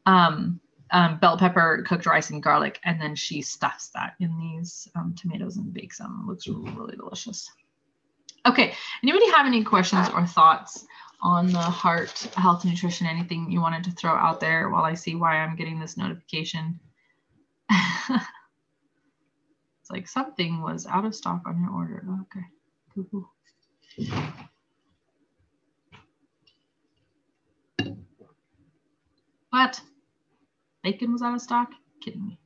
Um, um, bell pepper, cooked rice, and garlic, and then she stuffs that in these um, tomatoes and bakes them. It looks really, delicious. Okay, anybody have any questions or thoughts on the heart health nutrition? Anything you wanted to throw out there while I see why I'm getting this notification? it's like something was out of stock on your order. Okay, cool, What? Bacon was out of stock? Kidding me.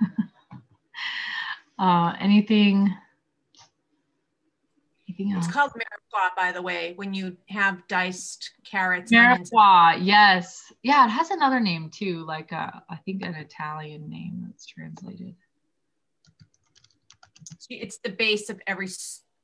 uh, anything? Anything else? It's called mirepoix, by the way, when you have diced carrots. Mirepoix, yes. Yeah, it has another name too, like a, uh, I think an Italian name that's translated. It's the base of every,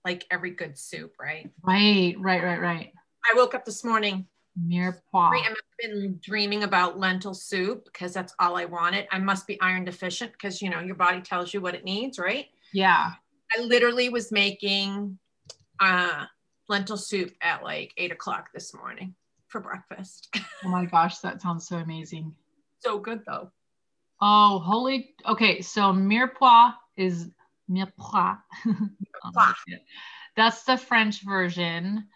like every good soup, right? Right, right, right, right. I woke up this morning Mirepoix. I've been dreaming about lentil soup because that's all I wanted. I must be iron deficient because you know your body tells you what it needs, right? Yeah. I literally was making uh, lentil soup at like eight o'clock this morning for breakfast. oh my gosh, that sounds so amazing. So good though. Oh, holy. Okay, so mirepoix is mirepoix. That's the French version.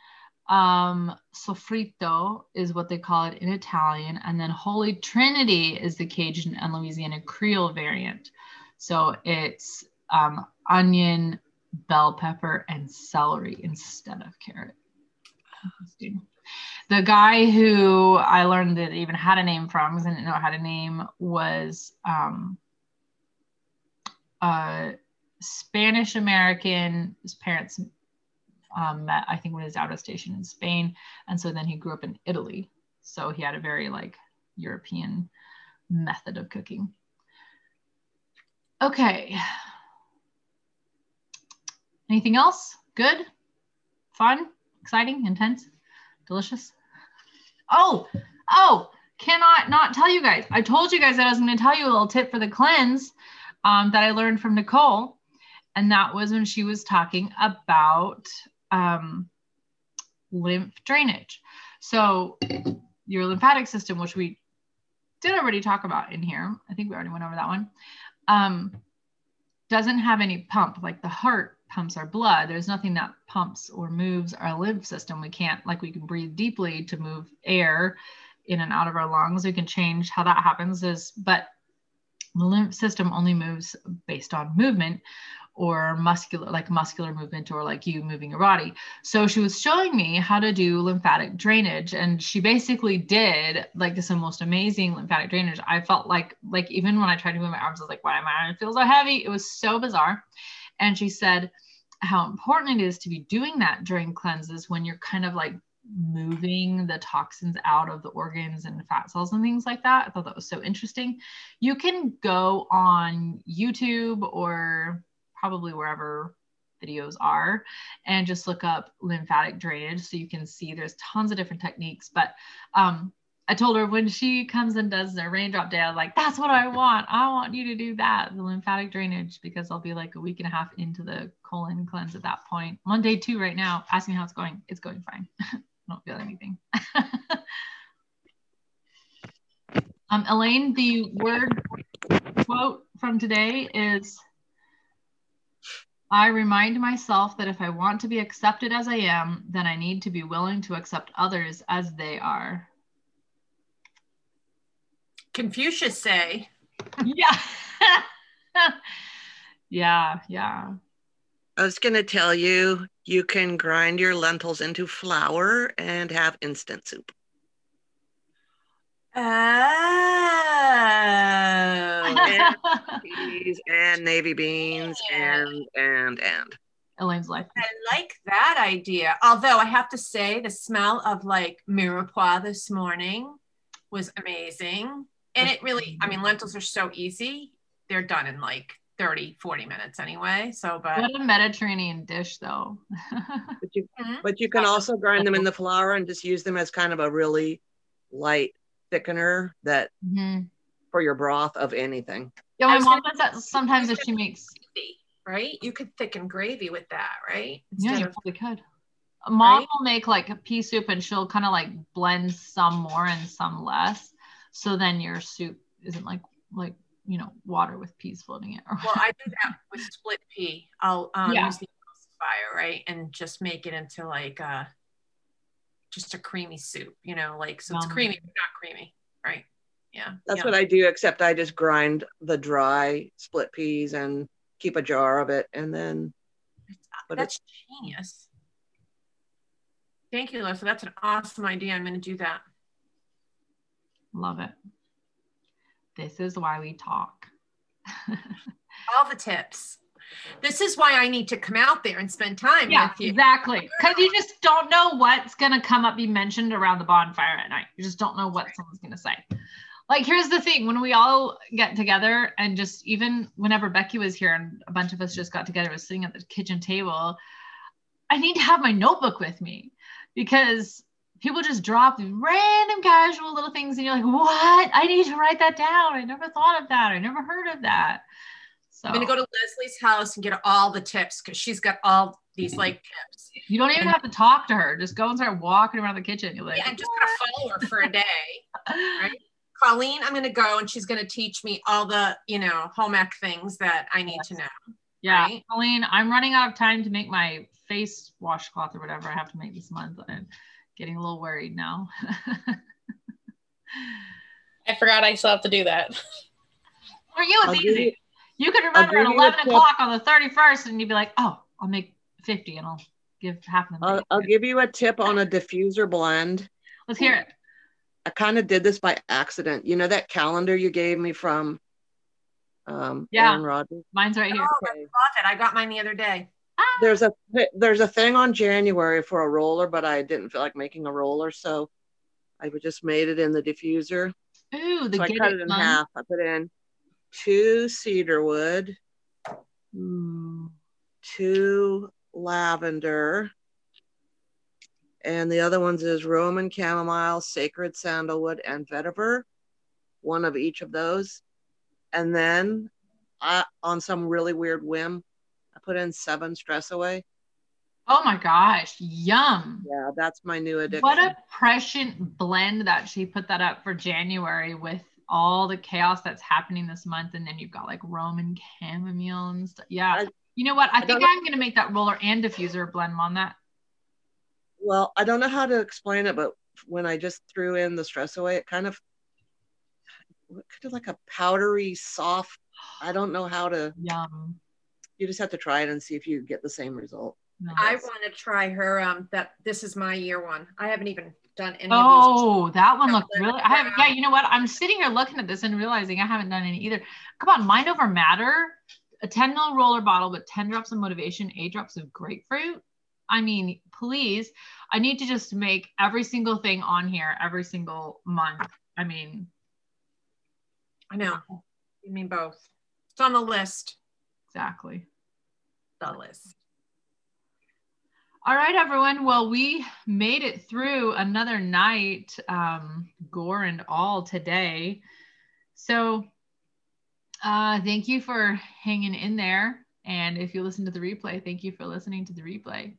Um, sofrito is what they call it in Italian. And then Holy Trinity is the Cajun and Louisiana Creole variant. So it's um, onion, bell pepper, and celery instead of carrot. The guy who I learned that even had a name from, because I didn't know how to name, was um, uh, Spanish American. His parents um, met, I think, when he was out of station in Spain. And so then he grew up in Italy. So he had a very like European method of cooking. Okay. Anything else? Good? Fun? Exciting? Intense? Delicious? Oh, oh, cannot not tell you guys. I told you guys that I was going to tell you a little tip for the cleanse um, that I learned from Nicole. And that was when she was talking about um, lymph drainage. So, your lymphatic system, which we did already talk about in here, I think we already went over that one, um, doesn't have any pump. Like the heart pumps our blood. There's nothing that pumps or moves our lymph system. We can't, like, we can breathe deeply to move air in and out of our lungs. We can change how that happens, is but the lymph system only moves based on movement or muscular like muscular movement or like you moving your body. So she was showing me how to do lymphatic drainage and she basically did like this most amazing lymphatic drainage. I felt like like even when i tried to move my arms i was like why am i? Feel so heavy. It was so bizarre. And she said how important it is to be doing that during cleanses when you're kind of like moving the toxins out of the organs and fat cells and things like that. I thought that was so interesting. You can go on YouTube or probably wherever videos are and just look up lymphatic drainage. So you can see there's tons of different techniques but um, i told her when she comes and does their raindrop day i was like that's what i want. I want you to do that the lymphatic drainage because i'll be like a week and a half into the colon cleanse at that point. I'm on day two right now ask me how it's going it's going fine. I don't feel anything. Um, elaine the word quote from today is I remind myself that if I want to be accepted as I am, then I need to be willing to accept others as they are. Confucius say. yeah. yeah, yeah. I was going to tell you, you can grind your lentils into flour and have instant soup. Oh. And peas and navy beans and and and. Elaine's life. I like that idea. Although I have to say, the smell of like mirepoix this morning was amazing. And it really, I mean, lentils are so easy. They're done in like 30, 40 minutes anyway. So, but what a Mediterranean dish, though. but, you, mm-hmm. but you can also grind them in the flour and just use them as kind of a really light thickener that mm-hmm. For your broth of anything. Yeah, my mom does that sometimes if she makes right. You could thicken gravy with that, right? Instead yeah, you of, probably could. Mom right? will make like a pea soup and she'll kind of like blend some more and some less. So then your soup isn't like like you know water with peas floating in. well, I do that with split pea. I'll um, yeah. use the fire right and just make it into like a just a creamy soup, you know, like so it's creamy but not creamy, right? Yeah. That's yeah. what I do, except I just grind the dry split peas and keep a jar of it and then uh, that's genius. Thank you, Lisa. That's an awesome idea. I'm gonna do that. Love it. This is why we talk. All the tips. This is why I need to come out there and spend time yeah, with you. Exactly. Because you just don't know what's going to come up, be mentioned around the bonfire at night. You just don't know what someone's going to say. Like, here's the thing when we all get together, and just even whenever Becky was here and a bunch of us just got together, was sitting at the kitchen table, I need to have my notebook with me because people just drop random casual little things and you're like, what? I need to write that down. I never thought of that. I never heard of that. So I'm gonna go to Leslie's house and get all the tips because she's got all these mm-hmm. like tips. You don't even and, have to talk to her. Just go and start walking around the kitchen. You're like, yeah, I'm just gonna follow her for a day. right? Colleen, I'm gonna go and she's gonna teach me all the, you know, home ec things that I need yes. to know. Yeah, right? Colleen, I'm running out of time to make my face washcloth or whatever I have to make this month. I'm getting a little worried now. I forgot I still have to do that. For you, it's I'll easy. You could remember at 11 o'clock on the 31st and you'd be like, oh, I'll make 50 and I'll give half of them. I'll, I'll give you a tip on a diffuser blend. Let's hear it. I kind of did this by accident. You know that calendar you gave me from um, yeah. Aaron Rodgers? Mine's right here. Oh, okay. I love it. I got mine the other day. Ah. There's a there's a thing on January for a roller, but I didn't feel like making a roller, so I just made it in the diffuser. Ooh, the so I cut it in half. I put in two cedar wood, two lavender, And the other ones is Roman chamomile, sacred sandalwood, and vetiver. One of each of those. And then I, on some really weird whim, I put in seven stress away. Oh my gosh, yum. Yeah, that's my new addiction. What a prescient blend that she put that up for January with all the chaos that's happening this month. And then you've got like Roman chamomile and stuff. Yeah. I, you know what? I, I think I'm going to make that roller and diffuser blend on that. Well, I don't know how to explain it, but when I just threw in the stress away, it kind of kind of like a powdery, soft. I don't know how to. Yum. You just have to try it and see if you get the same result. Nice. I want to try her. Um, that this is my year one. I haven't even done any. Oh, that one looks really. I have. Yeah, you know what? I'm sitting here looking at this and realizing I haven't done any either. Come on, mind over matter. A 10 ml roller bottle with 10 drops of motivation, eight drops of grapefruit. I mean, please. I need to just make every single thing on here every single month. I mean, I know. You mean both? It's on the list. Exactly. The list. All right, everyone. Well, we made it through another night, um, gore and all today. So, uh, thank you for hanging in there. And if you listen to the replay, thank you for listening to the replay.